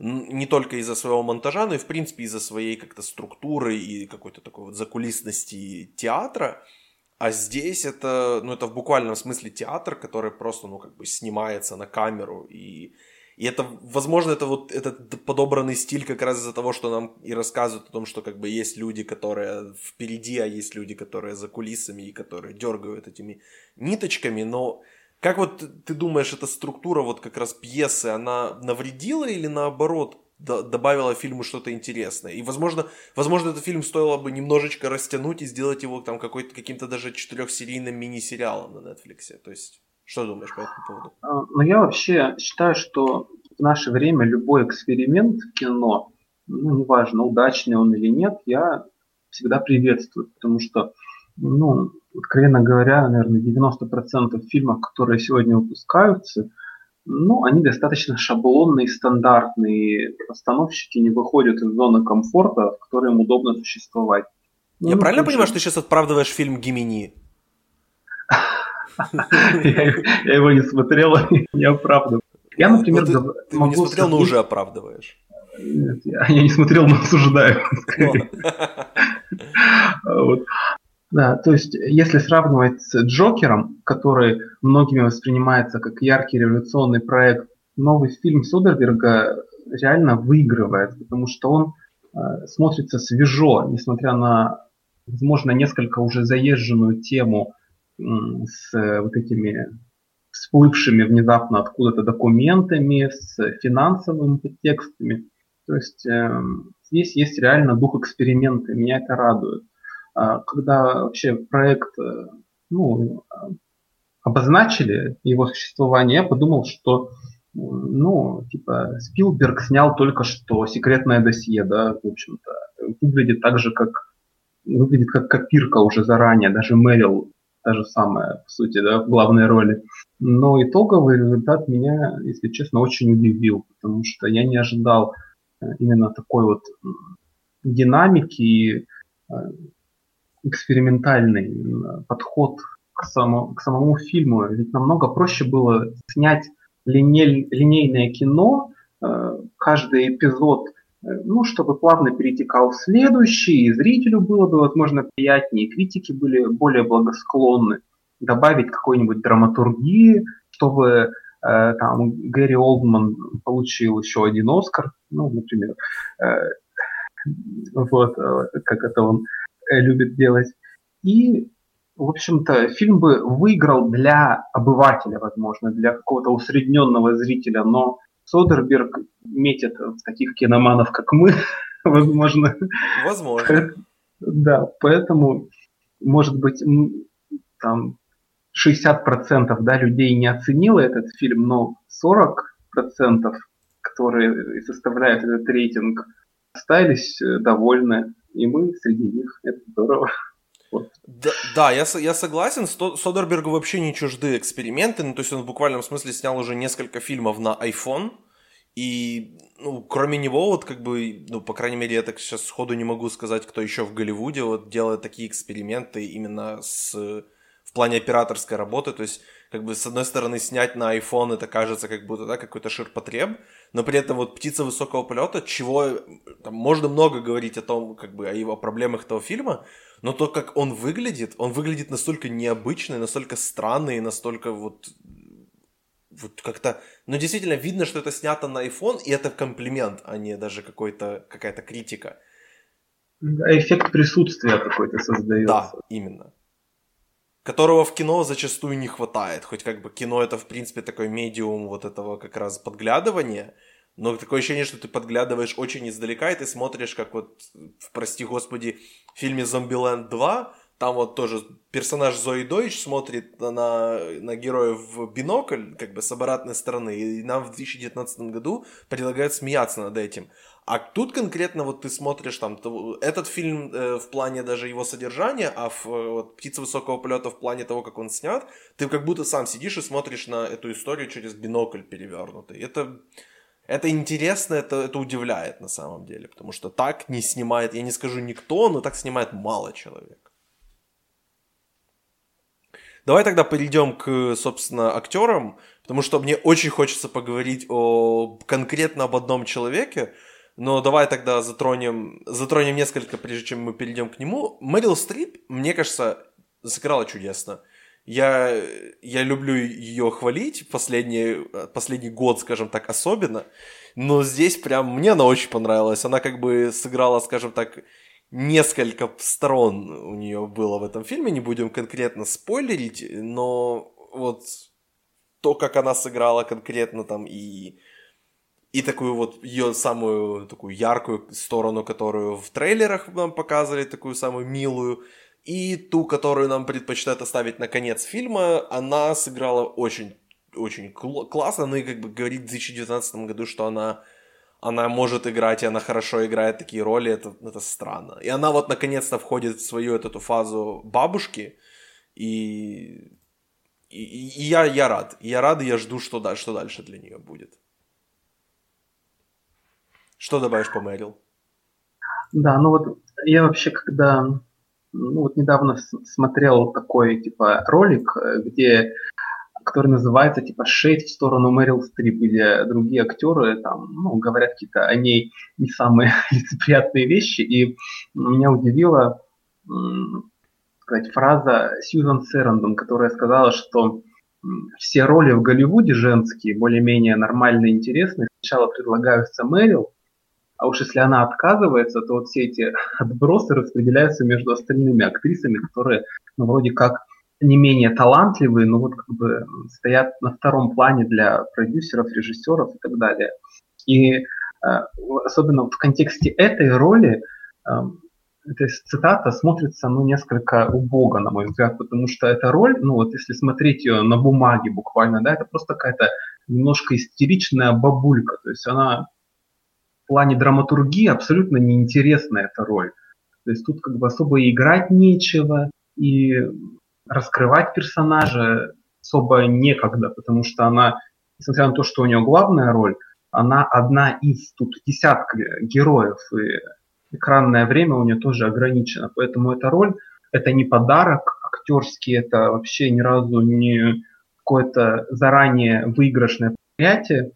не только из-за своего монтажа, но и в принципе из-за своей как-то структуры и какой-то такой вот закулисности театра. А здесь это, ну, это в буквальном смысле театр, который просто, ну, как бы снимается на камеру. И, и это, возможно, это вот этот подобранный стиль как раз из-за того, что нам и рассказывают о том, что как бы есть люди, которые впереди, а есть люди, которые за кулисами и которые дергают этими ниточками. Но как вот ты думаешь, эта структура вот как раз пьесы, она навредила или наоборот добавила фильму что-то интересное? И, возможно, возможно, этот фильм стоило бы немножечко растянуть и сделать его там какой-то, каким-то даже четырехсерийным мини-сериалом на Netflix. То есть, что думаешь по этому поводу? А, ну, я вообще считаю, что в наше время любой эксперимент в кино, ну, неважно, удачный он или нет, я всегда приветствую, потому что, ну, откровенно говоря, наверное, 90% фильмов, которые сегодня выпускаются, ну, они достаточно шаблонные, стандартные. Постановщики не выходят из зоны комфорта, в которой им удобно существовать. Я ну, правильно понимаю, что ты сейчас оправдываешь фильм «Гимини»? Я его не смотрел, не оправдываю. Я, например, Ты не смотрел, но уже оправдываешь. Нет, я не смотрел, но осуждаю. Да, то есть если сравнивать с Джокером, который многими воспринимается как яркий революционный проект, новый фильм Содерберга реально выигрывает, потому что он э, смотрится свежо, несмотря на, возможно, несколько уже заезженную тему э, с э, вот этими всплывшими внезапно откуда-то документами, с финансовыми подтекстами. То есть э, здесь есть реально дух эксперимента, меня это радует. А когда вообще проект э, ну, обозначили его существование, я подумал, что ну, типа, Спилберг снял только что секретное досье, да, в общем-то. Выглядит так же, как выглядит как копирка уже заранее, даже Мэрил та же самая, по сути, да, в главной роли. Но итоговый результат меня, если честно, очень удивил, потому что я не ожидал э, именно такой вот динамики и э, экспериментальный подход к, само, к самому фильму. Ведь намного проще было снять линей, линейное кино, э, каждый эпизод, э, ну, чтобы плавно перетекал в следующий, и зрителю было бы, возможно, приятнее, и критики были более благосклонны добавить какой-нибудь драматургии, чтобы э, там Гэри Олдман получил еще один Оскар, ну, например, э, вот, э, как это он э, любит делать. И в общем-то, фильм бы выиграл для обывателя, возможно, для какого-то усредненного зрителя, но Содерберг метит в таких киноманов, как мы, возможно. Возможно. Да, поэтому, может быть, там 60% да, людей не оценило этот фильм, но 40%, которые составляют этот рейтинг, остались э, довольны, и мы среди них. Это здорово. Да, да я, я согласен, Содербергу вообще не чужды эксперименты, ну, то есть он в буквальном смысле снял уже несколько фильмов на iPhone, и, ну, кроме него, вот как бы, ну, по крайней мере, я так сейчас сходу не могу сказать, кто еще в Голливуде вот делает такие эксперименты именно с, в плане операторской работы, то есть как бы с одной стороны снять на iPhone это кажется как будто да, какой-то ширпотреб, но при этом вот «Птица высокого полета», чего там, можно много говорить о том, как бы о его проблемах этого фильма, но то, как он выглядит, он выглядит настолько необычный, настолько странный, настолько вот вот как-то, ну действительно видно, что это снято на iPhone, и это комплимент, а не даже какой-то какая-то критика. Эффект присутствия какой-то создается. Да, именно которого в кино зачастую не хватает. Хоть как бы кино это, в принципе, такой медиум вот этого как раз подглядывания, но такое ощущение, что ты подглядываешь очень издалека, и ты смотришь, как вот, прости господи, в фильме «Зомбиленд 2», там вот тоже персонаж Зои Дойч смотрит на, на героев в бинокль, как бы с обратной стороны, и нам в 2019 году предлагают смеяться над этим. А тут конкретно вот ты смотришь там, этот фильм э, в плане даже его содержания, а в, э, вот, «Птица высокого полета» в плане того, как он снят, ты как будто сам сидишь и смотришь на эту историю через бинокль перевернутый. Это, это интересно, это, это удивляет на самом деле, потому что так не снимает, я не скажу никто, но так снимает мало человек. Давай тогда перейдем к, собственно, актерам, потому что мне очень хочется поговорить о конкретно об одном человеке, но давай тогда затронем, затронем несколько, прежде чем мы перейдем к нему. Мэрил Стрип, мне кажется, сыграла чудесно. Я, я люблю ее хвалить последний, последний год, скажем так, особенно. Но здесь прям мне она очень понравилась. Она как бы сыграла, скажем так, несколько сторон у нее было в этом фильме. Не будем конкретно спойлерить, но вот то, как она сыграла конкретно там и и такую вот ее самую такую яркую сторону, которую в трейлерах нам показывали, такую самую милую, и ту, которую нам предпочитают оставить на конец фильма, она сыграла очень, очень классно, ну и как бы говорить в 2019 году, что она она может играть, и она хорошо играет такие роли, это, это странно. И она вот наконец-то входит в свою вот эту фазу бабушки, и, и, и я, я рад. Я рад, и я жду, что, что дальше для нее будет. Что добавишь по Мэрил? Да, ну вот я вообще когда ну вот недавно смотрел такой типа ролик, где который называется типа «Шесть в сторону Мэрил Стрип», где другие актеры там, ну, говорят какие-то о ней не самые лицеприятные вещи, и меня удивила сказать, фраза Сьюзан Сэрандон, которая сказала, что все роли в Голливуде женские, более-менее нормальные, интересные, сначала предлагаются Мэрил, а уж если она отказывается, то вот все эти отбросы распределяются между остальными актрисами, которые, ну, вроде как не менее талантливые, но вот как бы стоят на втором плане для продюсеров, режиссеров и так далее. И э, особенно в контексте этой роли э, эта цитата смотрится ну, несколько убого, на мой взгляд, потому что эта роль, ну вот если смотреть ее на бумаге буквально, да, это просто какая-то немножко истеричная бабулька, то есть она плане драматургии абсолютно неинтересная эта роль. То есть тут как бы особо и играть нечего, и раскрывать персонажа особо некогда, потому что она, несмотря на то, что у нее главная роль, она одна из тут десятка героев, и экранное время у нее тоже ограничено. Поэтому эта роль это не подарок актерский, это вообще ни разу не какое-то заранее выигрышное понятие.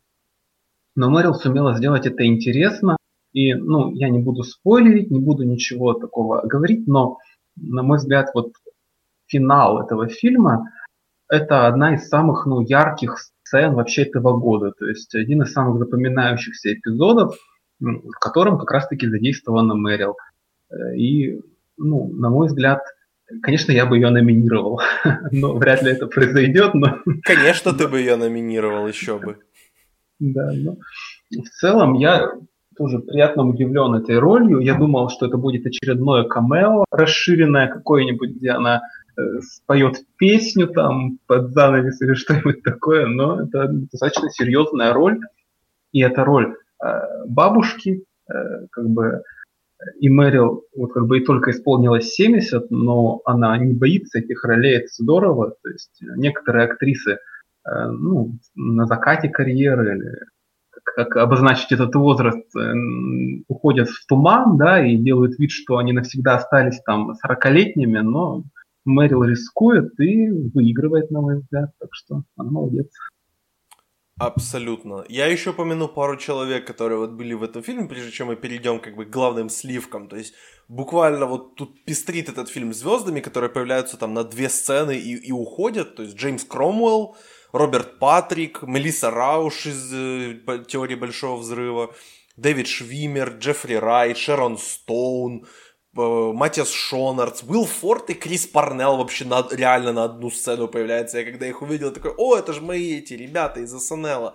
Но Мэрил сумела сделать это интересно. И, ну, я не буду спойлерить, не буду ничего такого говорить, но, на мой взгляд, вот финал этого фильма – это одна из самых, ну, ярких сцен вообще этого года. То есть один из самых запоминающихся эпизодов, в котором как раз-таки задействована Мэрил. Э, и, ну, на мой взгляд, Конечно, я бы ее номинировал, но вряд ли это произойдет. Но... Конечно, ты бы ее номинировал, еще бы. Да, но в целом я тоже приятно удивлен этой ролью. Я думал, что это будет очередное камео, расширенное какое-нибудь, где она э, споет песню там под занавес или что-нибудь такое, но это достаточно серьезная роль. И эта роль э, бабушки, э, как бы и Мэрил вот как бы и только исполнилось 70, но она не боится этих ролей, это здорово. То есть некоторые актрисы ну, на закате карьеры или как обозначить этот возраст, э, уходят в туман, да, и делают вид, что они навсегда остались там 40-летними, но Мэрил рискует и выигрывает, на мой взгляд, так что она молодец. Абсолютно. Я еще помяну пару человек, которые вот были в этом фильме, прежде чем мы перейдем как бы к главным сливкам. То есть буквально вот тут пестрит этот фильм звездами, которые появляются там на две сцены и, и уходят. То есть Джеймс Кромвелл, Роберт Патрик, Мелисса Рауш из э, «Теории Большого Взрыва», Дэвид Швимер, Джеффри Райт, Шерон Стоун, Э, Матиас Шонардс, Уилл Форд и Крис Парнелл вообще на, реально на одну сцену появляются. Я когда их увидел, такой, о, это же мои эти ребята из СНЛ.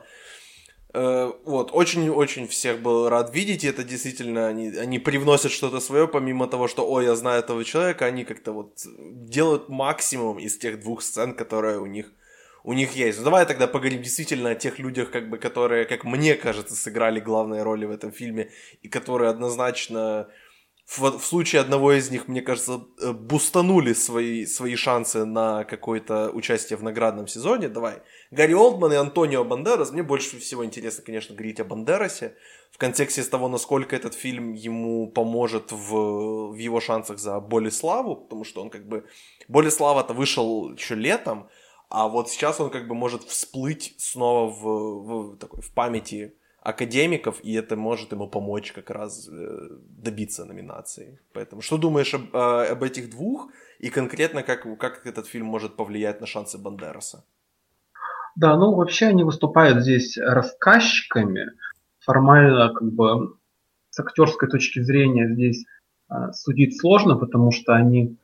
Э, вот, очень-очень всех был рад видеть, и это действительно, они, они привносят что-то свое, помимо того, что, о, я знаю этого человека, они как-то вот делают максимум из тех двух сцен, которые у них у них есть. Ну, давай тогда поговорим действительно о тех людях, как бы, которые, как мне кажется, сыграли главные роли в этом фильме, и которые однозначно в, в случае одного из них, мне кажется, э, бустанули свои, свои шансы на какое-то участие в наградном сезоне. Давай. Гарри Олдман и Антонио Бандерас. Мне больше всего интересно, конечно, говорить о Бандерасе в контексте того, насколько этот фильм ему поможет в, в его шансах за Болеславу, потому что он как бы... Болеслава-то вышел еще летом, а вот сейчас он как бы может всплыть снова в, в, такой, в памяти академиков, и это может ему помочь как раз э, добиться номинации. Поэтому что думаешь об, э, об этих двух и конкретно как, как этот фильм может повлиять на шансы Бандераса? Да, ну вообще они выступают здесь рассказчиками. Формально, как бы, с актерской точки зрения здесь э, судить сложно, потому что они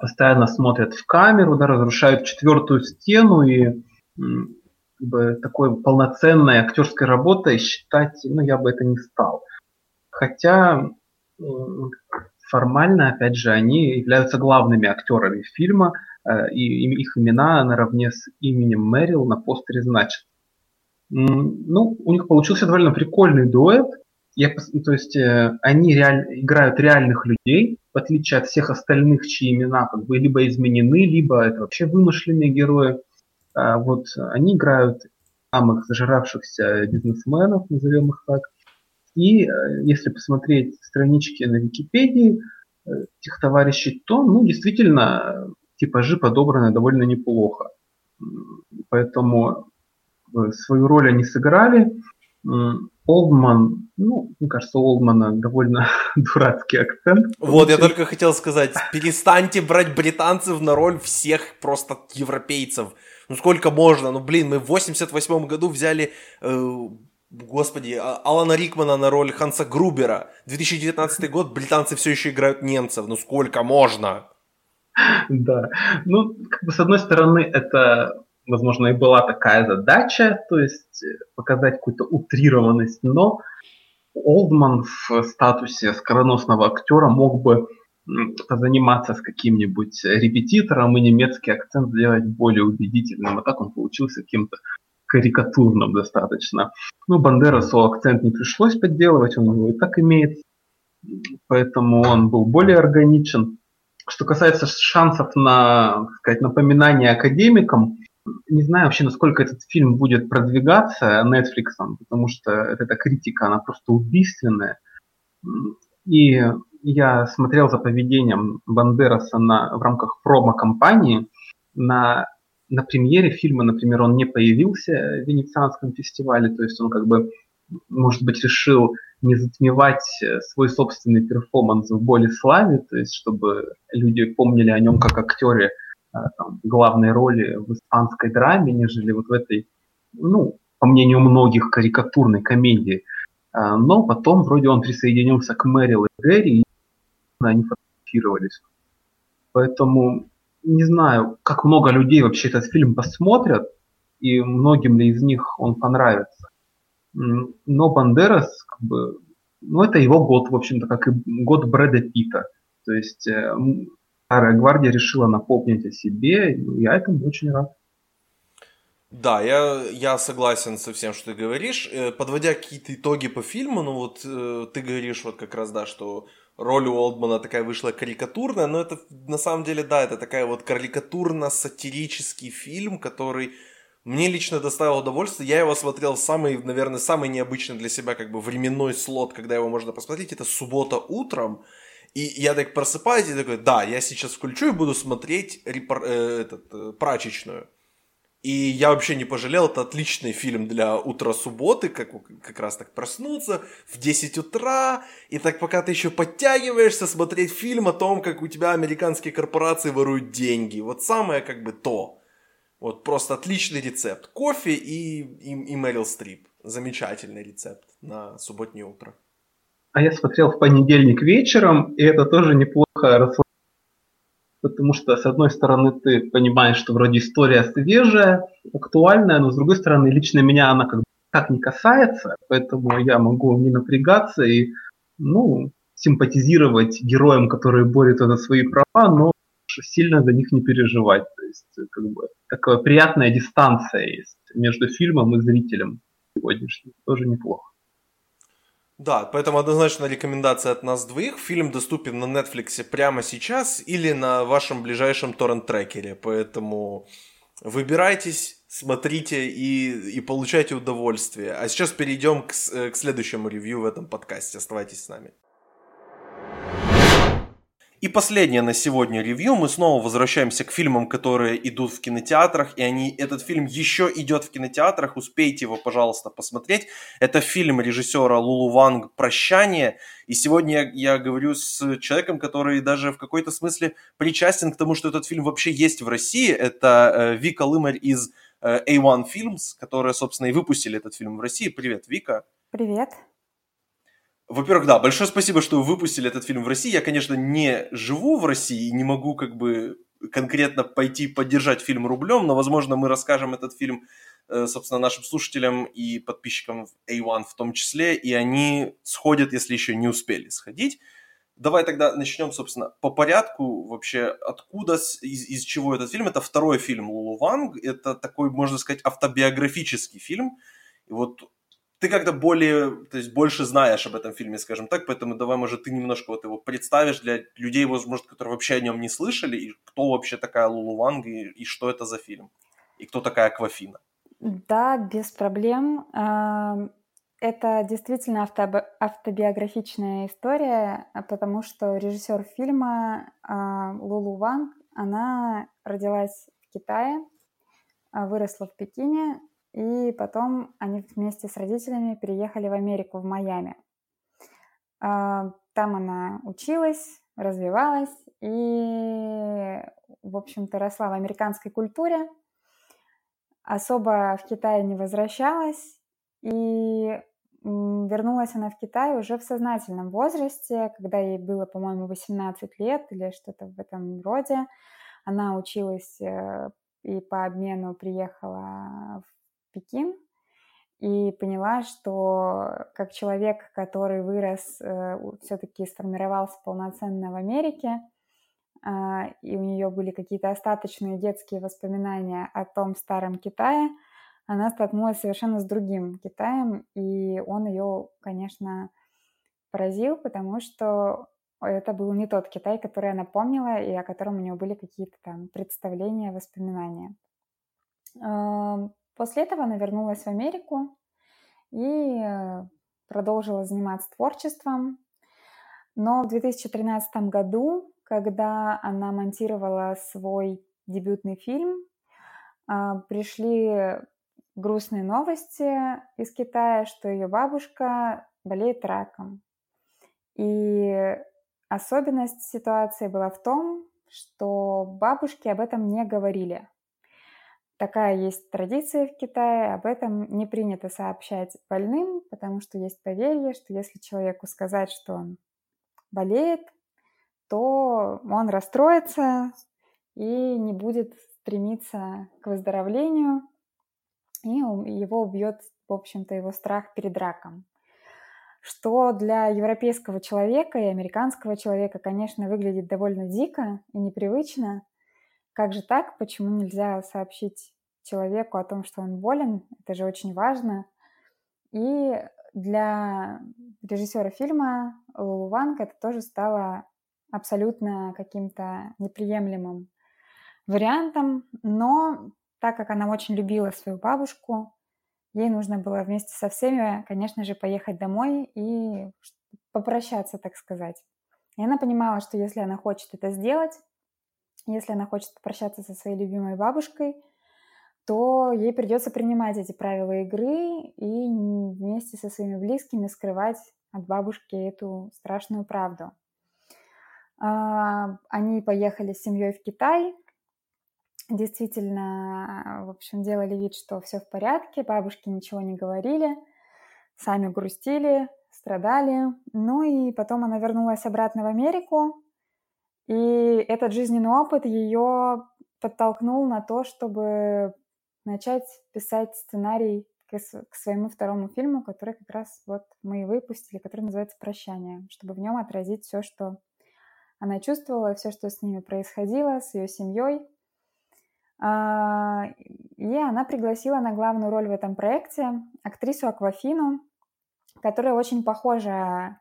постоянно смотрят в камеру, да, разрушают четвертую стену и как бы, такой полноценной актерской работой считать, ну, я бы это не стал. Хотя формально, опять же, они являются главными актерами фильма, э, и их имена наравне с именем Мэрил на постере значат. Ну, у них получился довольно прикольный дуэт. Я, то есть э, они реаль, играют реальных людей, в отличие от всех остальных, чьи имена как бы либо изменены, либо это вообще вымышленные герои. А вот они играют самых зажиравшихся бизнесменов, назовем их так. И э, если посмотреть странички на Википедии э, этих товарищей, то, ну, действительно, типажи подобраны довольно неплохо. Поэтому э, свою роль они сыграли. Олдман, ну, мне кажется, у Олдмана довольно дурацкий акцент. Вот, я только хотел сказать, перестаньте брать британцев на роль всех просто европейцев. Ну сколько можно? Ну блин, мы в 88 году взяли, э, господи, а, Алана Рикмана на роль Ханса Грубера. 2019 год, британцы все еще играют немцев. Ну сколько можно? Да. Ну, как бы, с одной стороны, это, возможно, и была такая задача, то есть э, показать какую-то утрированность, но Олдман в статусе скороносного актера мог бы позаниматься с каким-нибудь репетитором и немецкий акцент сделать более убедительным, а так он получился каким-то карикатурным достаточно. Ну, Бандерасу акцент не пришлось подделывать, он его и так имеет, поэтому он был более органичен. Что касается шансов на, так сказать, напоминание академикам, не знаю вообще, насколько этот фильм будет продвигаться Netflix, потому что эта критика, она просто убийственная. И я смотрел за поведением Бандераса на, в рамках промо-компании. На, на премьере фильма, например, он не появился в Венецианском фестивале, то есть он как бы, может быть, решил не затмевать свой собственный перформанс в более славе, то есть чтобы люди помнили о нем как актере там, главной роли в испанской драме, нежели вот в этой, ну, по мнению многих, карикатурной комедии. А, но потом вроде он присоединился к Мэрил и Гэри, и они фотографировались. Поэтому не знаю, как много людей вообще этот фильм посмотрят, и многим ли из них он понравится. Но Бандерас, как бы, ну, это его год, в общем-то, как и год Брэда Питта. То есть э, Старая гвардия решила напомнить о себе, и я этому очень рад. Да, я, я согласен со всем, что ты говоришь. Э, подводя какие-то итоги по фильму, ну вот э, ты говоришь вот как раз, да, что роль у Олдмана такая вышла карикатурная, но это на самом деле, да, это такая вот карикатурно-сатирический фильм, который мне лично доставил удовольствие. Я его смотрел в самый, наверное, самый необычный для себя как бы временной слот, когда его можно посмотреть. Это суббота утром. И я так просыпаюсь и такой, да, я сейчас включу и буду смотреть репор... э, этот, э, прачечную. И я вообще не пожалел, это отличный фильм для утра субботы, как, как раз так проснуться в 10 утра, и так пока ты еще подтягиваешься, смотреть фильм о том, как у тебя американские корпорации воруют деньги. Вот самое как бы то. Вот просто отличный рецепт. Кофе и, и, и Мэрил Стрип. Замечательный рецепт на субботнее утро. А я смотрел в понедельник вечером, и это тоже неплохо расслабляет. Потому что, с одной стороны, ты понимаешь, что вроде история свежая, актуальная, но с другой стороны, лично меня она как бы так не касается, поэтому я могу не напрягаться и, ну, симпатизировать героям, которые борются за свои права, но сильно за них не переживать. То есть, как бы, такая приятная дистанция есть между фильмом и зрителем сегодняшним. Тоже неплохо. Да, поэтому однозначно рекомендация от нас двоих. Фильм доступен на Netflix прямо сейчас или на вашем ближайшем торрент-трекере. Поэтому выбирайтесь, смотрите и, и получайте удовольствие. А сейчас перейдем к, э, к следующему ревью в этом подкасте. Оставайтесь с нами. И последнее на сегодня ревью. Мы снова возвращаемся к фильмам, которые идут в кинотеатрах. И они, этот фильм еще идет в кинотеатрах. Успейте его, пожалуйста, посмотреть. Это фильм режиссера Лулу Ванг «Прощание». И сегодня я, говорю с человеком, который даже в какой-то смысле причастен к тому, что этот фильм вообще есть в России. Это э, Вика Лымарь из э, A1 Films, которые, собственно, и выпустили этот фильм в России. Привет, Вика. Привет. Во-первых, да, большое спасибо, что вы выпустили этот фильм в России. Я, конечно, не живу в России и не могу как бы конкретно пойти поддержать фильм рублем, но, возможно, мы расскажем этот фильм, э, собственно, нашим слушателям и подписчикам A1 в том числе, и они сходят, если еще не успели сходить. Давай тогда начнем, собственно, по порядку вообще, откуда, из, из чего этот фильм. Это второй фильм Лулу Ванг, это такой, можно сказать, автобиографический фильм. И вот ты как-то более, то есть больше знаешь об этом фильме, скажем так, поэтому давай, может, ты немножко вот его представишь для людей, возможно, которые вообще о нем не слышали, и кто вообще такая Лулу Ванг, и, и что это за фильм, и кто такая Аквафина. Да, без проблем. Это действительно автобиографичная история, потому что режиссер фильма а, Лулу Ванг, она родилась в Китае, а, выросла в Пекине, и потом они вместе с родителями переехали в Америку, в Майами. А, там она училась, развивалась и, в общем-то, росла в американской культуре. Особо в Китае не возвращалась. И вернулась она в Китай уже в сознательном возрасте, когда ей было, по-моему, 18 лет или что-то в этом роде. Она училась э, и по обмену приехала Пекин и поняла, что как человек, который вырос, э, все-таки сформировался полноценно в Америке, а, и у нее были какие-то остаточные детские воспоминания о том старом Китае, она столкнулась совершенно с другим Китаем, и он ее, конечно, поразил, потому что это был не тот Китай, который она помнила, и о котором у нее были какие-то там представления, воспоминания. После этого она вернулась в Америку и э, продолжила заниматься творчеством. Но в 2013 году когда она монтировала свой дебютный фильм, а, пришли грустные новости из Китая, что ее бабушка болеет раком. И особенность ситуации была в том, что бабушки об этом не говорили. Такая есть традиция в Китае, об этом не принято сообщать больным, потому что есть поверье, что если человеку сказать, что он болеет, то он расстроится и не будет стремиться к выздоровлению, и его убьет, в общем-то, его страх перед раком. Что для европейского человека и американского человека, конечно, выглядит довольно дико и непривычно. Как же так? Почему нельзя сообщить человеку о том, что он болен? Это же очень важно. И для режиссера фильма Лулу Ванг это тоже стало абсолютно каким-то неприемлемым вариантом, но так как она очень любила свою бабушку, ей нужно было вместе со всеми, конечно же, поехать домой и попрощаться, так сказать. И она понимала, что если она хочет это сделать, если она хочет попрощаться со своей любимой бабушкой, то ей придется принимать эти правила игры и вместе со своими близкими скрывать от бабушки эту страшную правду. А, они поехали с семьей в Китай. Действительно, в общем, делали вид, что все в порядке, бабушки ничего не говорили, сами грустили, страдали. Ну и потом она вернулась обратно в Америку, и этот жизненный опыт ее подтолкнул на то, чтобы начать писать сценарий к, своему второму фильму, который как раз вот мы и выпустили, который называется «Прощание», чтобы в нем отразить все, что она чувствовала все, что с ними происходило, с ее семьей. А, и она пригласила на главную роль в этом проекте актрису Аквафину, которая очень похожа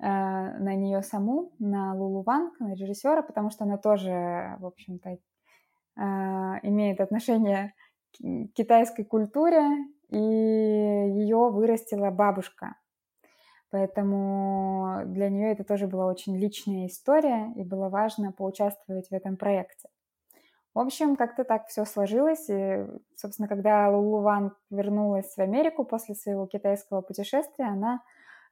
на нее саму, на Лулу Ванг, на режиссера, потому что она тоже, в общем-то, э, имеет отношение к китайской культуре, и ее вырастила бабушка. Поэтому для нее это тоже была очень личная история, и было важно поучаствовать в этом проекте. В общем, как-то так все сложилось. И, собственно, когда Лулу Ван вернулась в Америку после своего китайского путешествия, она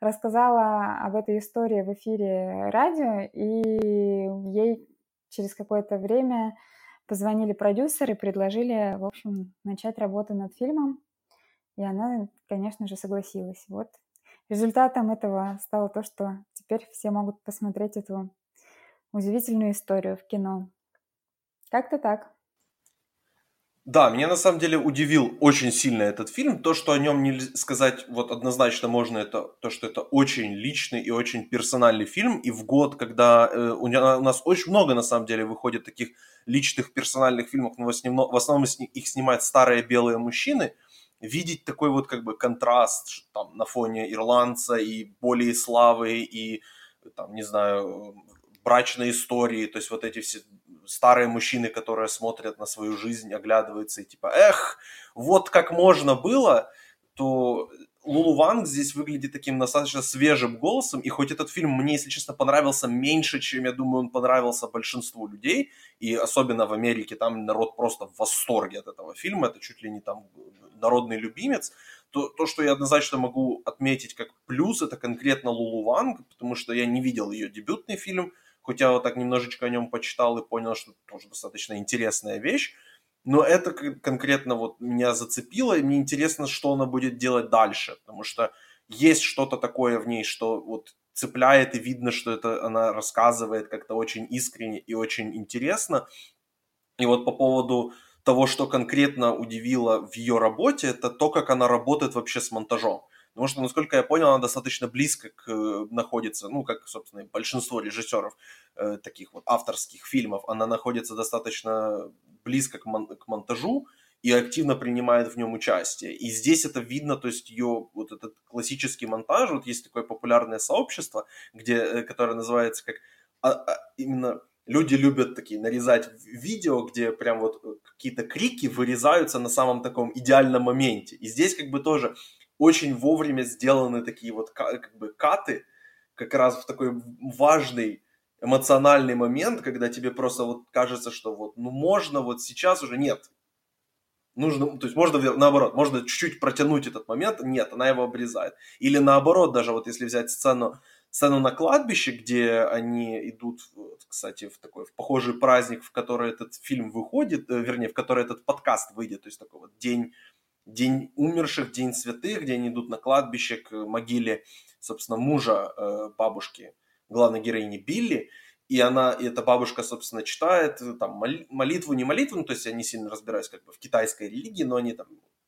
рассказала об этой истории в эфире радио, и ей через какое-то время позвонили продюсеры, предложили, в общем, начать работу над фильмом. И она, конечно же, согласилась. Вот Результатом этого стало то, что теперь все могут посмотреть эту удивительную историю в кино. Как-то так. Да, меня на самом деле удивил очень сильно этот фильм. То, что о нем не сказать вот однозначно можно, это то, что это очень личный и очень персональный фильм. И в год, когда э, у нас очень много на самом деле выходит таких личных персональных фильмов, но в основном, в основном их снимают старые белые мужчины – видеть такой вот как бы контраст там на фоне ирландца и более славы и там, не знаю, брачной истории, то есть вот эти все старые мужчины, которые смотрят на свою жизнь, оглядываются и типа, эх, вот как можно было, то Лулу Ванг здесь выглядит таким достаточно свежим голосом, и хоть этот фильм мне, если честно, понравился меньше, чем, я думаю, он понравился большинству людей, и особенно в Америке там народ просто в восторге от этого фильма, это чуть ли не там народный любимец, то, то что я однозначно могу отметить как плюс, это конкретно Лулу Ванг, потому что я не видел ее дебютный фильм, хотя вот так немножечко о нем почитал и понял, что это тоже достаточно интересная вещь, но это конкретно вот меня зацепило, и мне интересно, что она будет делать дальше, потому что есть что-то такое в ней, что вот цепляет и видно, что это она рассказывает как-то очень искренне и очень интересно. И вот по поводу того, что конкретно удивило в ее работе, это то, как она работает вообще с монтажом. Потому что, насколько я понял, она достаточно близко к, э, находится, ну, как, собственно, большинство режиссеров э, таких вот авторских фильмов, она находится достаточно близко к, мон- к монтажу и активно принимает в нем участие. И здесь это видно, то есть ее вот этот классический монтаж, вот есть такое популярное сообщество, где, э, которое называется как а, а, именно люди любят такие нарезать видео, где прям вот э, какие-то крики вырезаются на самом таком идеальном моменте. И здесь как бы тоже очень вовремя сделаны такие вот как бы каты, как раз в такой важный эмоциональный момент, когда тебе просто вот кажется, что вот, ну можно вот сейчас уже нет. Нужно, то есть можно наоборот, можно чуть-чуть протянуть этот момент, нет, она его обрезает. Или наоборот, даже вот если взять сцену, сцену на кладбище, где они идут, кстати, в такой в похожий праздник, в который этот фильм выходит, э, вернее, в который этот подкаст выйдет, то есть такой вот день День умерших, День святых, где они идут на кладбище к могиле, собственно, мужа э, бабушки, главной героини Билли. И она, и эта бабушка, собственно, читает э, там молитву, не молитву, ну, то есть я не сильно разбираюсь как бы в китайской религии, но они там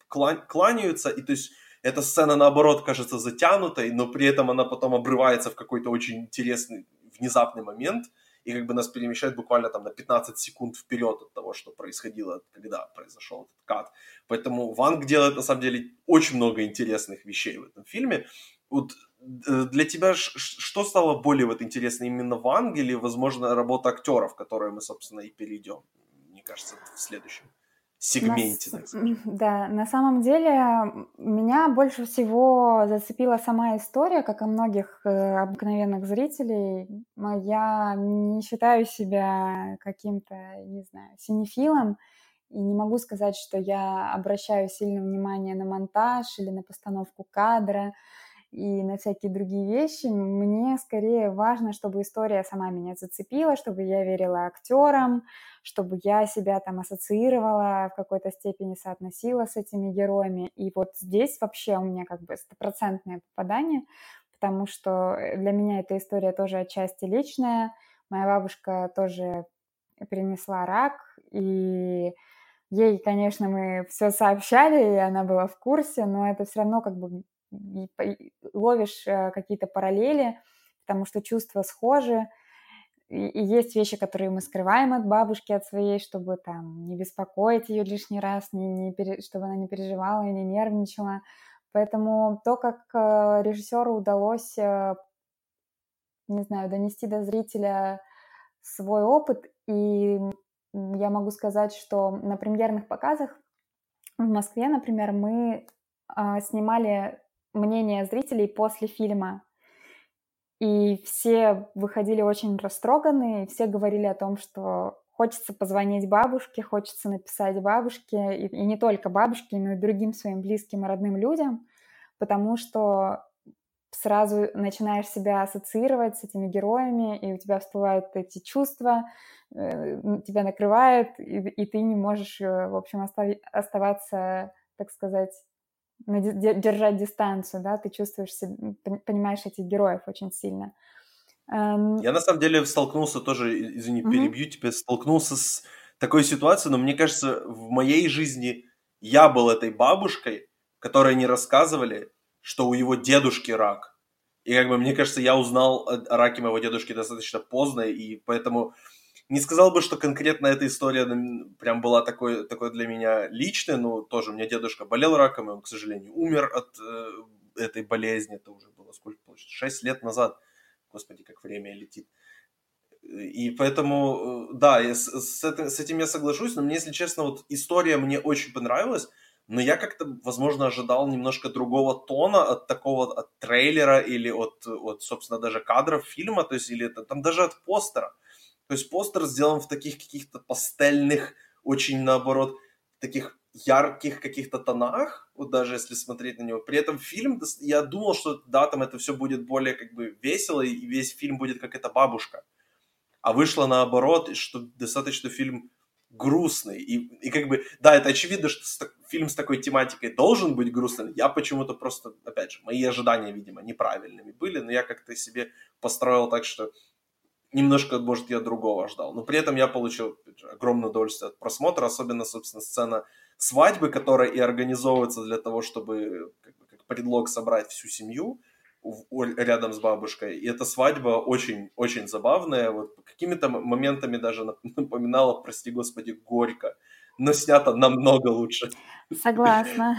кланяются, и то есть эта сцена, наоборот, кажется затянутой, но при этом она потом обрывается в какой-то очень интересный, внезапный момент – и как бы нас перемещает буквально там на 15 секунд вперед от того, что происходило, когда произошел этот кат. Поэтому Ванг делает, на самом деле, очень много интересных вещей в этом фильме. Вот э, для тебя что стало более вот интересно, именно Ванг или, возможно, работа актеров, которые мы, собственно, и перейдем, мне кажется, в следующем? Сегменте, на. Да, на самом деле меня больше всего зацепила сама история, как и многих э, обыкновенных зрителей. Я не считаю себя каким-то, не знаю, синефилом, и не могу сказать, что я обращаю сильное внимание на монтаж или на постановку кадра и на всякие другие вещи. Мне скорее важно, чтобы история сама меня зацепила, чтобы я верила актерам, чтобы я себя там ассоциировала, в какой-то степени соотносила с этими героями. И вот здесь вообще у меня как бы стопроцентное попадание, потому что для меня эта история тоже отчасти личная. Моя бабушка тоже перенесла рак, и ей, конечно, мы все сообщали, и она была в курсе, но это все равно как бы ловишь э, какие-то параллели, потому что чувства схожи, и, есть вещи, которые мы скрываем от бабушки, от своей, чтобы там не беспокоить ее лишний раз, не, не пере, чтобы она не переживала и не нервничала. Поэтому то, как э, режиссеру удалось, э, не знаю, донести до зрителя свой опыт, и я могу сказать, что на премьерных показах в Москве, например, мы э, снимали мнение зрителей после фильма. И все выходили очень растроганные, все говорили о том, что хочется позвонить бабушке, хочется написать бабушке, и, и не только бабушке, но и другим своим близким и родным людям, потому что сразу начинаешь себя ассоциировать с этими героями, и у тебя всплывают эти чувства, э, тебя накрывает, и, и ты не можешь, э, в общем, оставить, оставаться, так сказать, держать дистанцию, да, ты чувствуешь, себя, понимаешь этих героев очень сильно. Эм, Я на самом деле столкнулся тоже, извини, mm-hmm. перебью тебя, столкнулся с такой ситуацией, но мне кажется, в моей жизни я был этой бабушкой, которой не рассказывали, что у его дедушки рак. И как бы мне кажется, я узнал о раке моего дедушки достаточно поздно, и поэтому не сказал бы, что конкретно эта история прям была такой, такой для меня личной, но тоже у меня дедушка болел раком, и он, к сожалению, умер от э, этой болезни. Это уже было сколько получится? Шесть лет назад. Господи, как время летит. И поэтому, э, да, я с, с, с этим я соглашусь, но мне, если честно, вот история мне очень понравилась, но я как-то, возможно, ожидал немножко другого тона от такого, от трейлера или от, от собственно, даже кадров фильма, то есть, или там даже от постера. То есть постер сделан в таких каких-то пастельных, очень наоборот, таких ярких каких-то тонах, вот даже если смотреть на него. При этом фильм, я думал, что да, там это все будет более как бы весело, и весь фильм будет как эта бабушка. А вышло наоборот, что достаточно фильм грустный. И, и как бы, да, это очевидно, что с, фильм с такой тематикой должен быть грустным. Я почему-то просто, опять же, мои ожидания, видимо, неправильными были, но я как-то себе построил так, что немножко, может, я другого ждал. Но при этом я получил огромное удовольствие от просмотра, особенно, собственно, сцена свадьбы, которая и организовывается для того, чтобы как, бы, как предлог собрать всю семью рядом с бабушкой. И эта свадьба очень-очень забавная. Вот какими-то моментами даже напоминала, прости господи, горько. Но снято намного лучше. Согласна.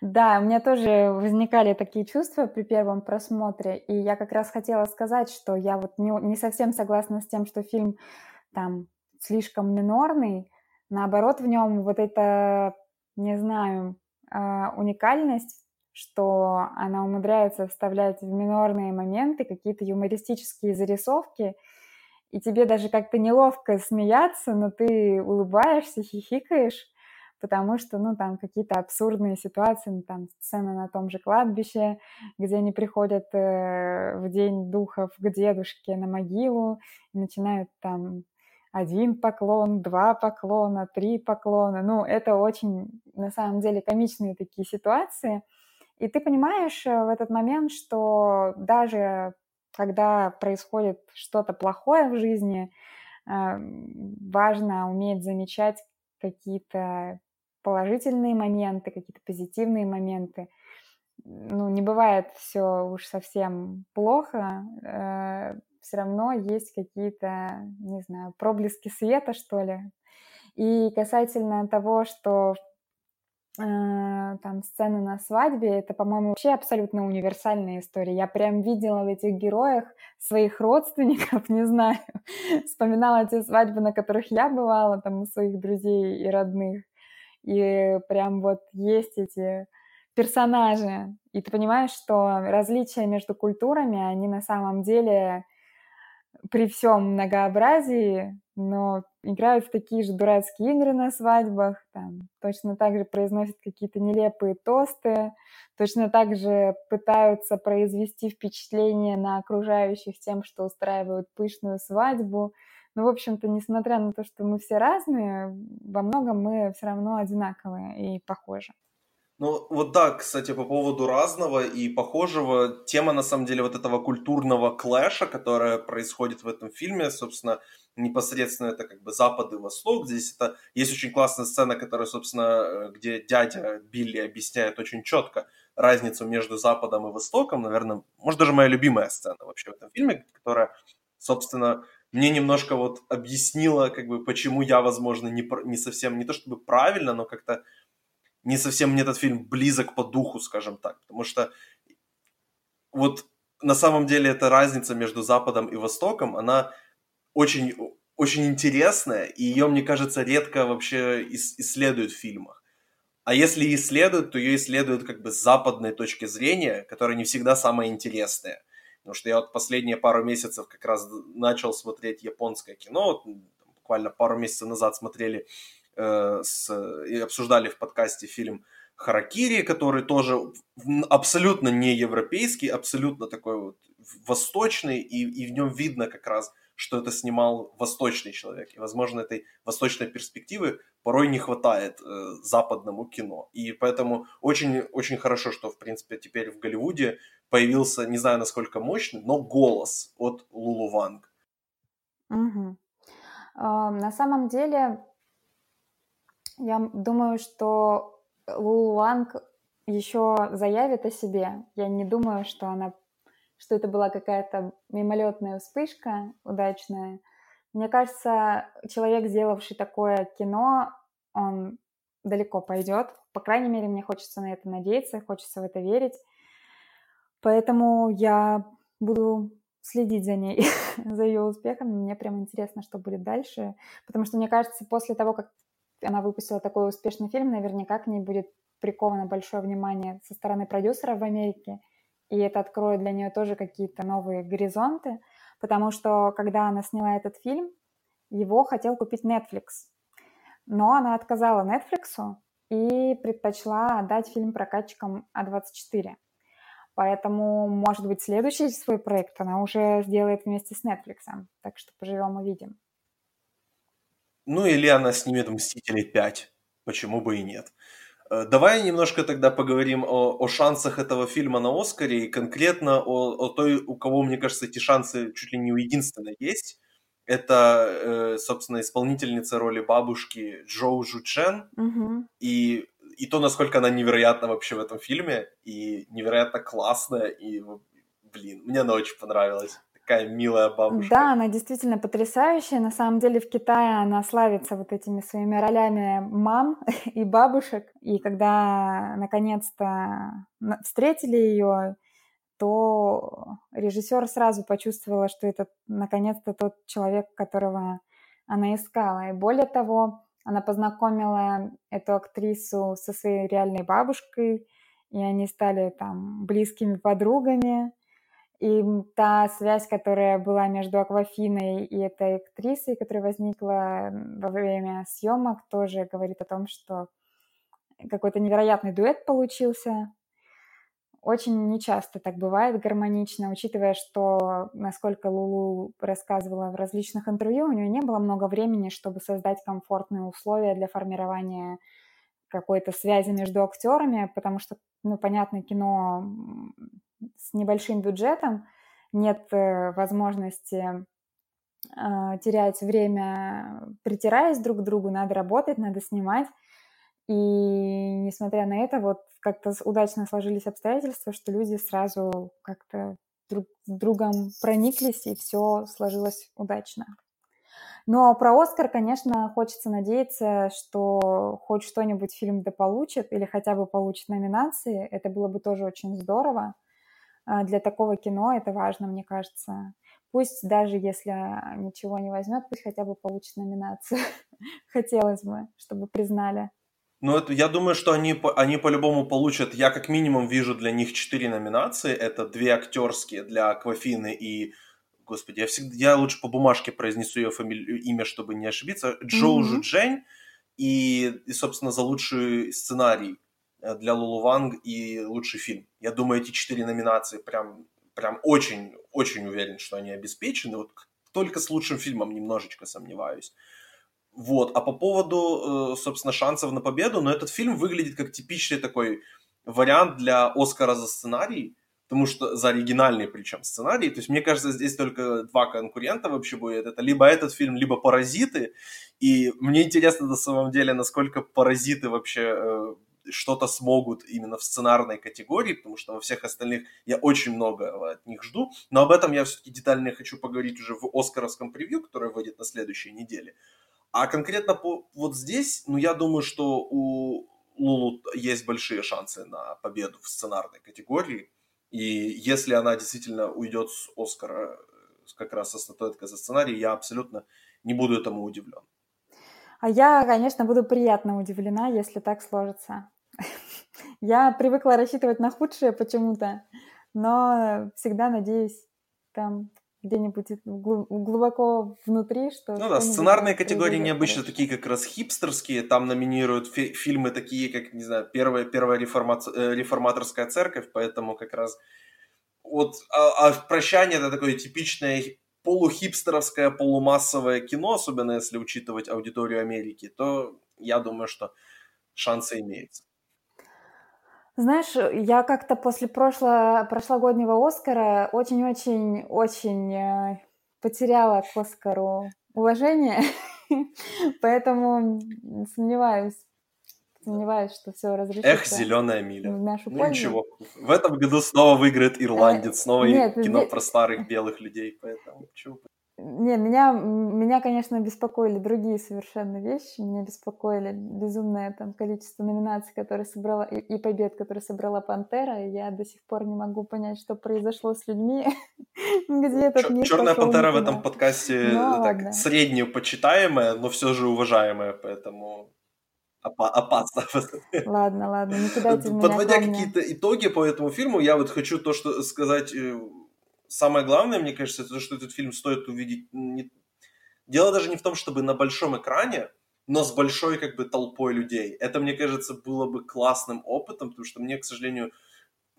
Да, у меня тоже возникали такие чувства при первом просмотре, и я как раз хотела сказать, что я вот не, не совсем согласна с тем, что фильм там слишком минорный, наоборот, в нем вот эта, не знаю, а, уникальность, что она умудряется вставлять в минорные моменты какие-то юмористические зарисовки, и тебе даже как-то неловко смеяться, но ты улыбаешься, хихикаешь, потому что, ну, там какие-то абсурдные ситуации, ну, там сцена на том же кладбище, где они приходят э, в день духов к дедушке на могилу и начинают там один поклон, два поклона, три поклона. Ну, это очень, на самом деле, комичные такие ситуации. И ты понимаешь э, в этот момент, что даже когда происходит что-то плохое в жизни, э, важно уметь замечать какие-то положительные моменты, какие-то позитивные моменты. Ну, не бывает все уж совсем плохо, э, все равно есть какие-то, не знаю, проблески света, что ли. И касательно того, что э, там сцены на свадьбе, это, по-моему, вообще абсолютно универсальная история. Я прям видела в этих героях своих родственников, не знаю, вспоминала те свадьбы, на которых я бывала, там, у своих друзей и родных и прям вот есть эти персонажи, и ты понимаешь, что различия между культурами, они на самом деле при всем многообразии, но играют в такие же дурацкие игры на свадьбах, там, точно так же произносят какие-то нелепые тосты, точно так же пытаются произвести впечатление на окружающих тем, что устраивают пышную свадьбу. Ну, в общем-то, несмотря на то, что мы все разные, во многом мы все равно одинаковые и похожи. Ну, вот да, кстати, по поводу разного и похожего, тема, на самом деле, вот этого культурного клэша, которая происходит в этом фильме, собственно, непосредственно это как бы Запад и Восток. Здесь это есть очень классная сцена, которая, собственно, где дядя Билли объясняет очень четко разницу между Западом и Востоком. Наверное, может, даже моя любимая сцена вообще в этом фильме, которая, собственно, мне немножко вот объяснило, как бы, почему я, возможно, не, не совсем, не то чтобы правильно, но как-то не совсем мне этот фильм близок по духу, скажем так. Потому что вот на самом деле эта разница между Западом и Востоком, она очень, очень интересная, и ее, мне кажется, редко вообще исследуют в фильмах. А если исследуют, то ее исследуют как бы с западной точки зрения, которая не всегда самая интересная. Потому что я вот последние пару месяцев как раз начал смотреть японское кино. Вот, буквально пару месяцев назад смотрели э, с, и обсуждали в подкасте фильм Харакири, который тоже абсолютно не европейский, абсолютно такой вот восточный, и, и в нем видно как раз что это снимал восточный человек. И, возможно, этой восточной перспективы порой не хватает э, западному кино. И поэтому очень-очень хорошо, что, в принципе, теперь в Голливуде появился, не знаю, насколько мощный, но голос от Лулу Ванг. Угу. Э, на самом деле, я думаю, что Лулу Ванг еще заявит о себе. Я не думаю, что она что это была какая-то мимолетная вспышка удачная. Мне кажется, человек, сделавший такое кино, он далеко пойдет. По крайней мере, мне хочется на это надеяться, хочется в это верить. Поэтому я буду следить за ней, за ее успехами. Мне прям интересно, что будет дальше. Потому что, мне кажется, после того, как она выпустила такой успешный фильм, наверняка к ней будет приковано большое внимание со стороны продюсеров в Америке – и это откроет для нее тоже какие-то новые горизонты, потому что когда она сняла этот фильм, его хотел купить Netflix, но она отказала Netflix и предпочла отдать фильм прокатчикам А24. Поэтому, может быть, следующий свой проект она уже сделает вместе с Netflix. Так что поживем увидим. Ну, или она снимет «Мстителей 5». Почему бы и нет? Э, давай немножко тогда поговорим о, о шансах этого фильма на Оскаре и конкретно о, о той, у кого, мне кажется, эти шансы чуть ли не у единственной есть. Это, э, собственно, исполнительница роли бабушки Джоу Жу Чен. Мгм. И, и то, насколько она невероятна вообще в этом фильме. И невероятно классная. И, блин, мне она очень понравилась. Такая милая бабушка. Да, она действительно потрясающая. На самом деле в Китае она славится вот этими своими ролями мам и бабушек. И когда наконец-то на- встретили ее, то режиссер сразу почувствовала, что это наконец-то тот человек, которого она искала. И более того, она познакомила эту актрису со своей реальной бабушкой, и они стали там близкими подругами. И та связь, которая была между Аквафиной и этой актрисой, которая возникла во время съемок, тоже говорит о том, что какой-то невероятный дуэт получился. Очень нечасто так бывает гармонично, учитывая, что, насколько Лулу рассказывала в различных интервью, у нее не было много времени, чтобы создать комфортные условия для формирования какой-то связи между актерами, потому что, ну, понятно, кино с небольшим бюджетом, нет э, возможности э, терять время, притираясь друг к другу, надо работать, надо снимать. И несмотря на это, вот как-то удачно сложились обстоятельства, что люди сразу как-то друг с другом прониклись, и все сложилось удачно. Но про Оскар, конечно, хочется надеяться, что хоть что-нибудь фильм да получит, или хотя бы получит номинации. Это было бы тоже очень здорово. А, Для такого кино это важно, мне кажется. Пусть даже если ничего не возьмет, пусть хотя бы получит номинацию. Хотелось бы, чтобы признали. Ну, это, я думаю, что они, они по-любому получат. Я как минимум вижу для них четыре номинации. Это две актерские для Аквафины и... Господи, я всегда... Я лучше по бумажке произнесу ее фамилию, имя, чтобы не ошибиться. Джоу Мгм. Жуджень. И, и, собственно, за лучший сценарий для Лулу Ванг и лучший фильм. Я думаю, эти четыре номинации прям, прям очень, очень уверен, что они обеспечены. Вот только с лучшим фильмом немножечко сомневаюсь. Вот, а по поводу, э, собственно, шансов на победу, но этот фильм выглядит как типичный такой вариант для Оскара за сценарий, потому что за оригинальный причем сценарий. То есть, мне кажется, здесь только два конкурента вообще будет. Это либо этот фильм, либо «Паразиты». И мне интересно на самом деле, насколько «Паразиты» вообще э, что-то смогут именно в сценарной категории, потому что во всех остальных я очень много от них жду. Но об этом я все-таки детально хочу поговорить уже в «Оскаровском превью», которое выйдет на следующей неделе. А конкретно по, вот здесь, ну, я думаю, что у Лулу есть большие шансы на победу в сценарной категории. И если она действительно уйдет с Оскара э, как раз со статуэткой за сценарий, я абсолютно не буду этому удивлен. А я, конечно, буду приятно удивлена, если так сложится. Я привыкла рассчитывать на худшее почему-то, но всегда надеюсь там где-нибудь глу- глубоко внутри, что... Ну да, сценарные категории необычно такие как раз хипстерские, там номинируют фи- фильмы такие, как, не знаю, первая, первая реформац- э, реформаторская церковь, поэтому как раз вот, а, а «Прощание» это такое типичное полухипстеровское, полумассовое кино, особенно если учитывать аудиторию Америки, то я думаю, что шансы имеются. Знаешь, я как-то после прошло, прошлогоднего Оскара очень-очень-очень э, потеряла к Оскару уважение, поэтому сомневаюсь, сомневаюсь, что все разрешится Эх, зеленая в миля. нашу Ну пользу. ничего, в этом году снова выиграет ирландец, снова нет, кино здесь- про старых белых людей, поэтому чего Не, меня, меня, конечно, беспокоили другие совершенно вещи. Меня беспокоили безумное там количество номинаций, которые собрала, и, и побед, которые собрала Пантера. И я до сих пор не могу понять, что произошло с людьми, где этот мир Черная пантера в этом подкасте Ну, э, так, среднюю почитаемая, но все же уважаемая, поэтому опа- опасно. Ладно, ладно, не кидайте в меня Подводя какие-то итоги по этому фильму, я вот хочу то, что сказать. Самое главное, мне кажется, это то, что этот фильм стоит увидеть. Дело даже не в том, чтобы на большом экране, но с большой как бы толпой людей. Это, мне кажется, было бы классным опытом, потому что мне, к сожалению,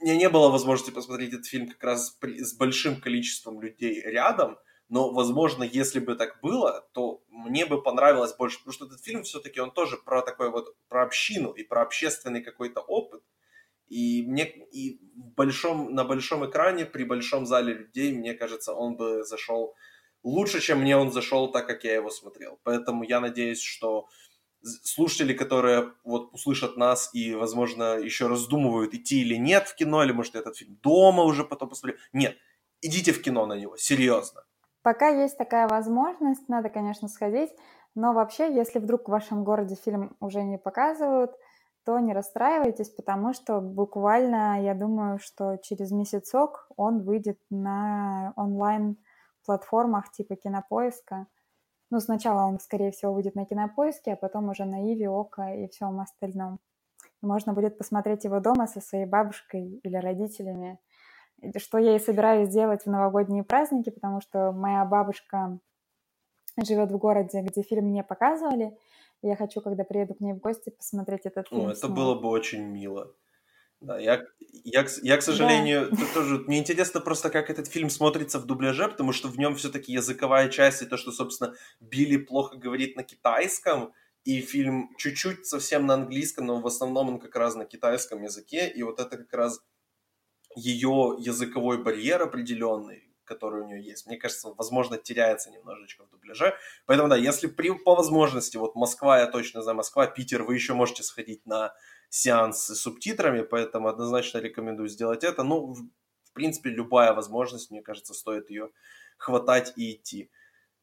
меня не было возможности посмотреть этот фильм как раз с большим количеством людей рядом, но, возможно, если бы так было, то мне бы понравилось больше, потому что этот фильм все-таки, он тоже про такой вот, про общину и про общественный какой-то опыт, и мне и в большом, на большом экране, при большом зале людей, мне кажется, он бы зашел лучше, чем мне он зашел, так как я его смотрел. Поэтому я надеюсь, что слушатели, которые вот услышат нас и, возможно, еще раздумывают, идти или нет в кино, или, может, этот фильм дома уже потом посмотрю. Нет, идите в кино на него, серьезно. Пока есть такая возможность, надо, конечно, сходить, но вообще, если вдруг в вашем городе фильм уже не показывают, то не расстраивайтесь, потому что буквально, я думаю, что через месяцок он выйдет на онлайн-платформах типа Кинопоиска. Ну, сначала он, скорее всего, выйдет на Кинопоиске, а потом уже на Иви, Ока и всем остальном. Можно будет посмотреть его дома со своей бабушкой или родителями, что я и собираюсь делать в новогодние праздники, потому что моя бабушка живет в городе, где фильм не показывали, я хочу, когда приеду к ней в гости, посмотреть этот фильм. О, это снова. было бы очень мило. Да, я, я, я, к сожалению, да. тоже мне интересно просто, как этот фильм смотрится в дубляже, потому что в нем все-таки языковая часть и то, что, собственно, Билли плохо говорит на китайском, и фильм чуть-чуть совсем на английском, но в основном он как раз на китайском языке, и вот это как раз ее языковой барьер определенный, который у нее есть, мне кажется, возможно, теряется немножечко в дубляже. Поэтому, да, если при, по возможности, вот Москва, я точно знаю, Москва, Питер, вы еще можете сходить на сеанс с субтитрами, поэтому однозначно рекомендую сделать это. Ну, в, в принципе, любая возможность, мне кажется, стоит ее хватать и идти.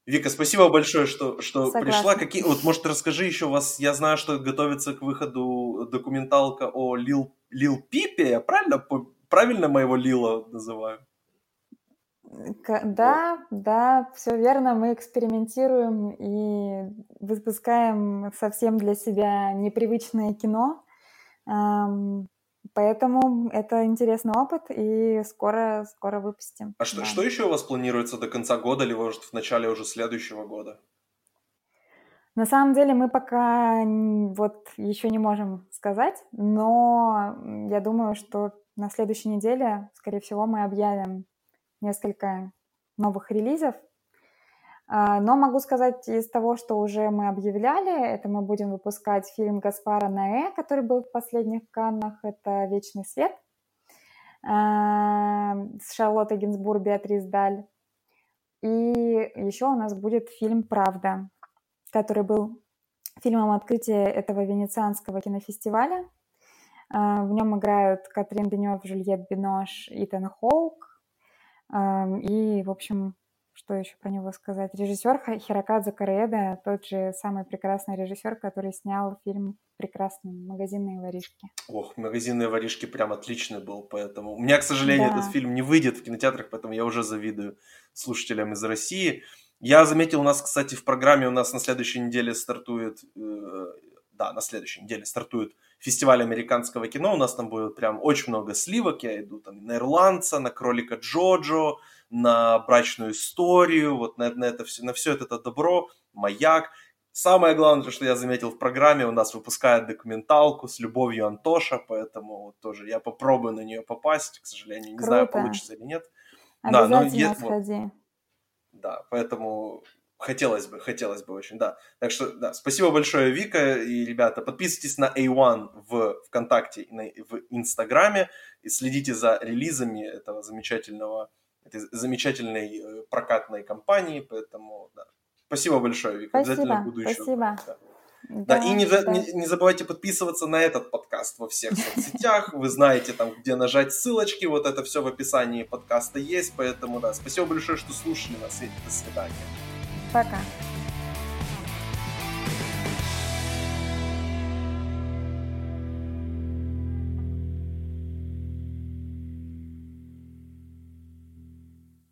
Вика, спасибо большое, что, что пришла. Какие, вот, может, расскажи еще вас, я знаю, что готовится к выходу документалка о Лил, Лил Пипе, я правильно, правильно моего Лила называю? Да, да, все верно. Мы экспериментируем и выпускаем совсем для себя непривычное кино. Поэтому это интересный опыт, и скоро, скоро выпустим. А что, да. что еще у вас планируется до конца года, или, может, в начале уже следующего года? На самом деле мы пока вот еще не можем сказать, но я думаю, что на следующей неделе, скорее всего, мы объявим несколько новых релизов. А, но могу сказать из того, что уже мы объявляли, это мы будем выпускать фильм Гаспара Наэ, который был в последних Каннах, это «Вечный свет», а, с Шарлоттой Гинзбур, Беатрис Даль. И еще у нас будет фильм «Правда», который был фильмом открытия этого венецианского кинофестиваля. А, в нем играют Катрин Денев, Жюльет Бинош, Итан Хоук, и, в общем, что еще про него сказать? Режиссер Хирокадзе Кареда, тот же самый прекрасный режиссер, который снял фильм «Прекрасные магазинные воришки». Ох, «Магазинные воришки» прям отличный был, поэтому... У меня, к сожалению, да. этот фильм не выйдет в кинотеатрах, поэтому я уже завидую слушателям из России. Я заметил, у нас, кстати, в программе у нас на следующей неделе стартует... Да, на следующей неделе стартует фестиваль американского кино. У нас там будет прям очень много сливок. Я иду там на Ирландца, на Кролика Джоджо, на Брачную историю, вот на, на, это все, на все это добро, Маяк. Самое главное, что я заметил в программе, у нас выпускают документалку с любовью Антоша, поэтому вот тоже я попробую на нее попасть, к сожалению, не Круто. знаю, получится или нет. Обязательно да, но, сходи. Вот, да, поэтому Хотелось бы, хотелось бы очень, да. Так что, да, спасибо большое, Вика и ребята. Подписывайтесь на A1 в ВКонтакте и на, в Инстаграме и следите за релизами этого замечательного, этой замечательной э, прокатной компании. Поэтому, да. Спасибо большое, Вика. Спасибо, Обязательно буду еще. Спасибо. Да. Да, да, и не, да. Не, не забывайте подписываться на этот подкаст во всех соцсетях. Вы знаете там, где нажать ссылочки. Вот это все в описании подкаста есть. Поэтому, да, спасибо большое, что слушали нас. И до свидания. Пока.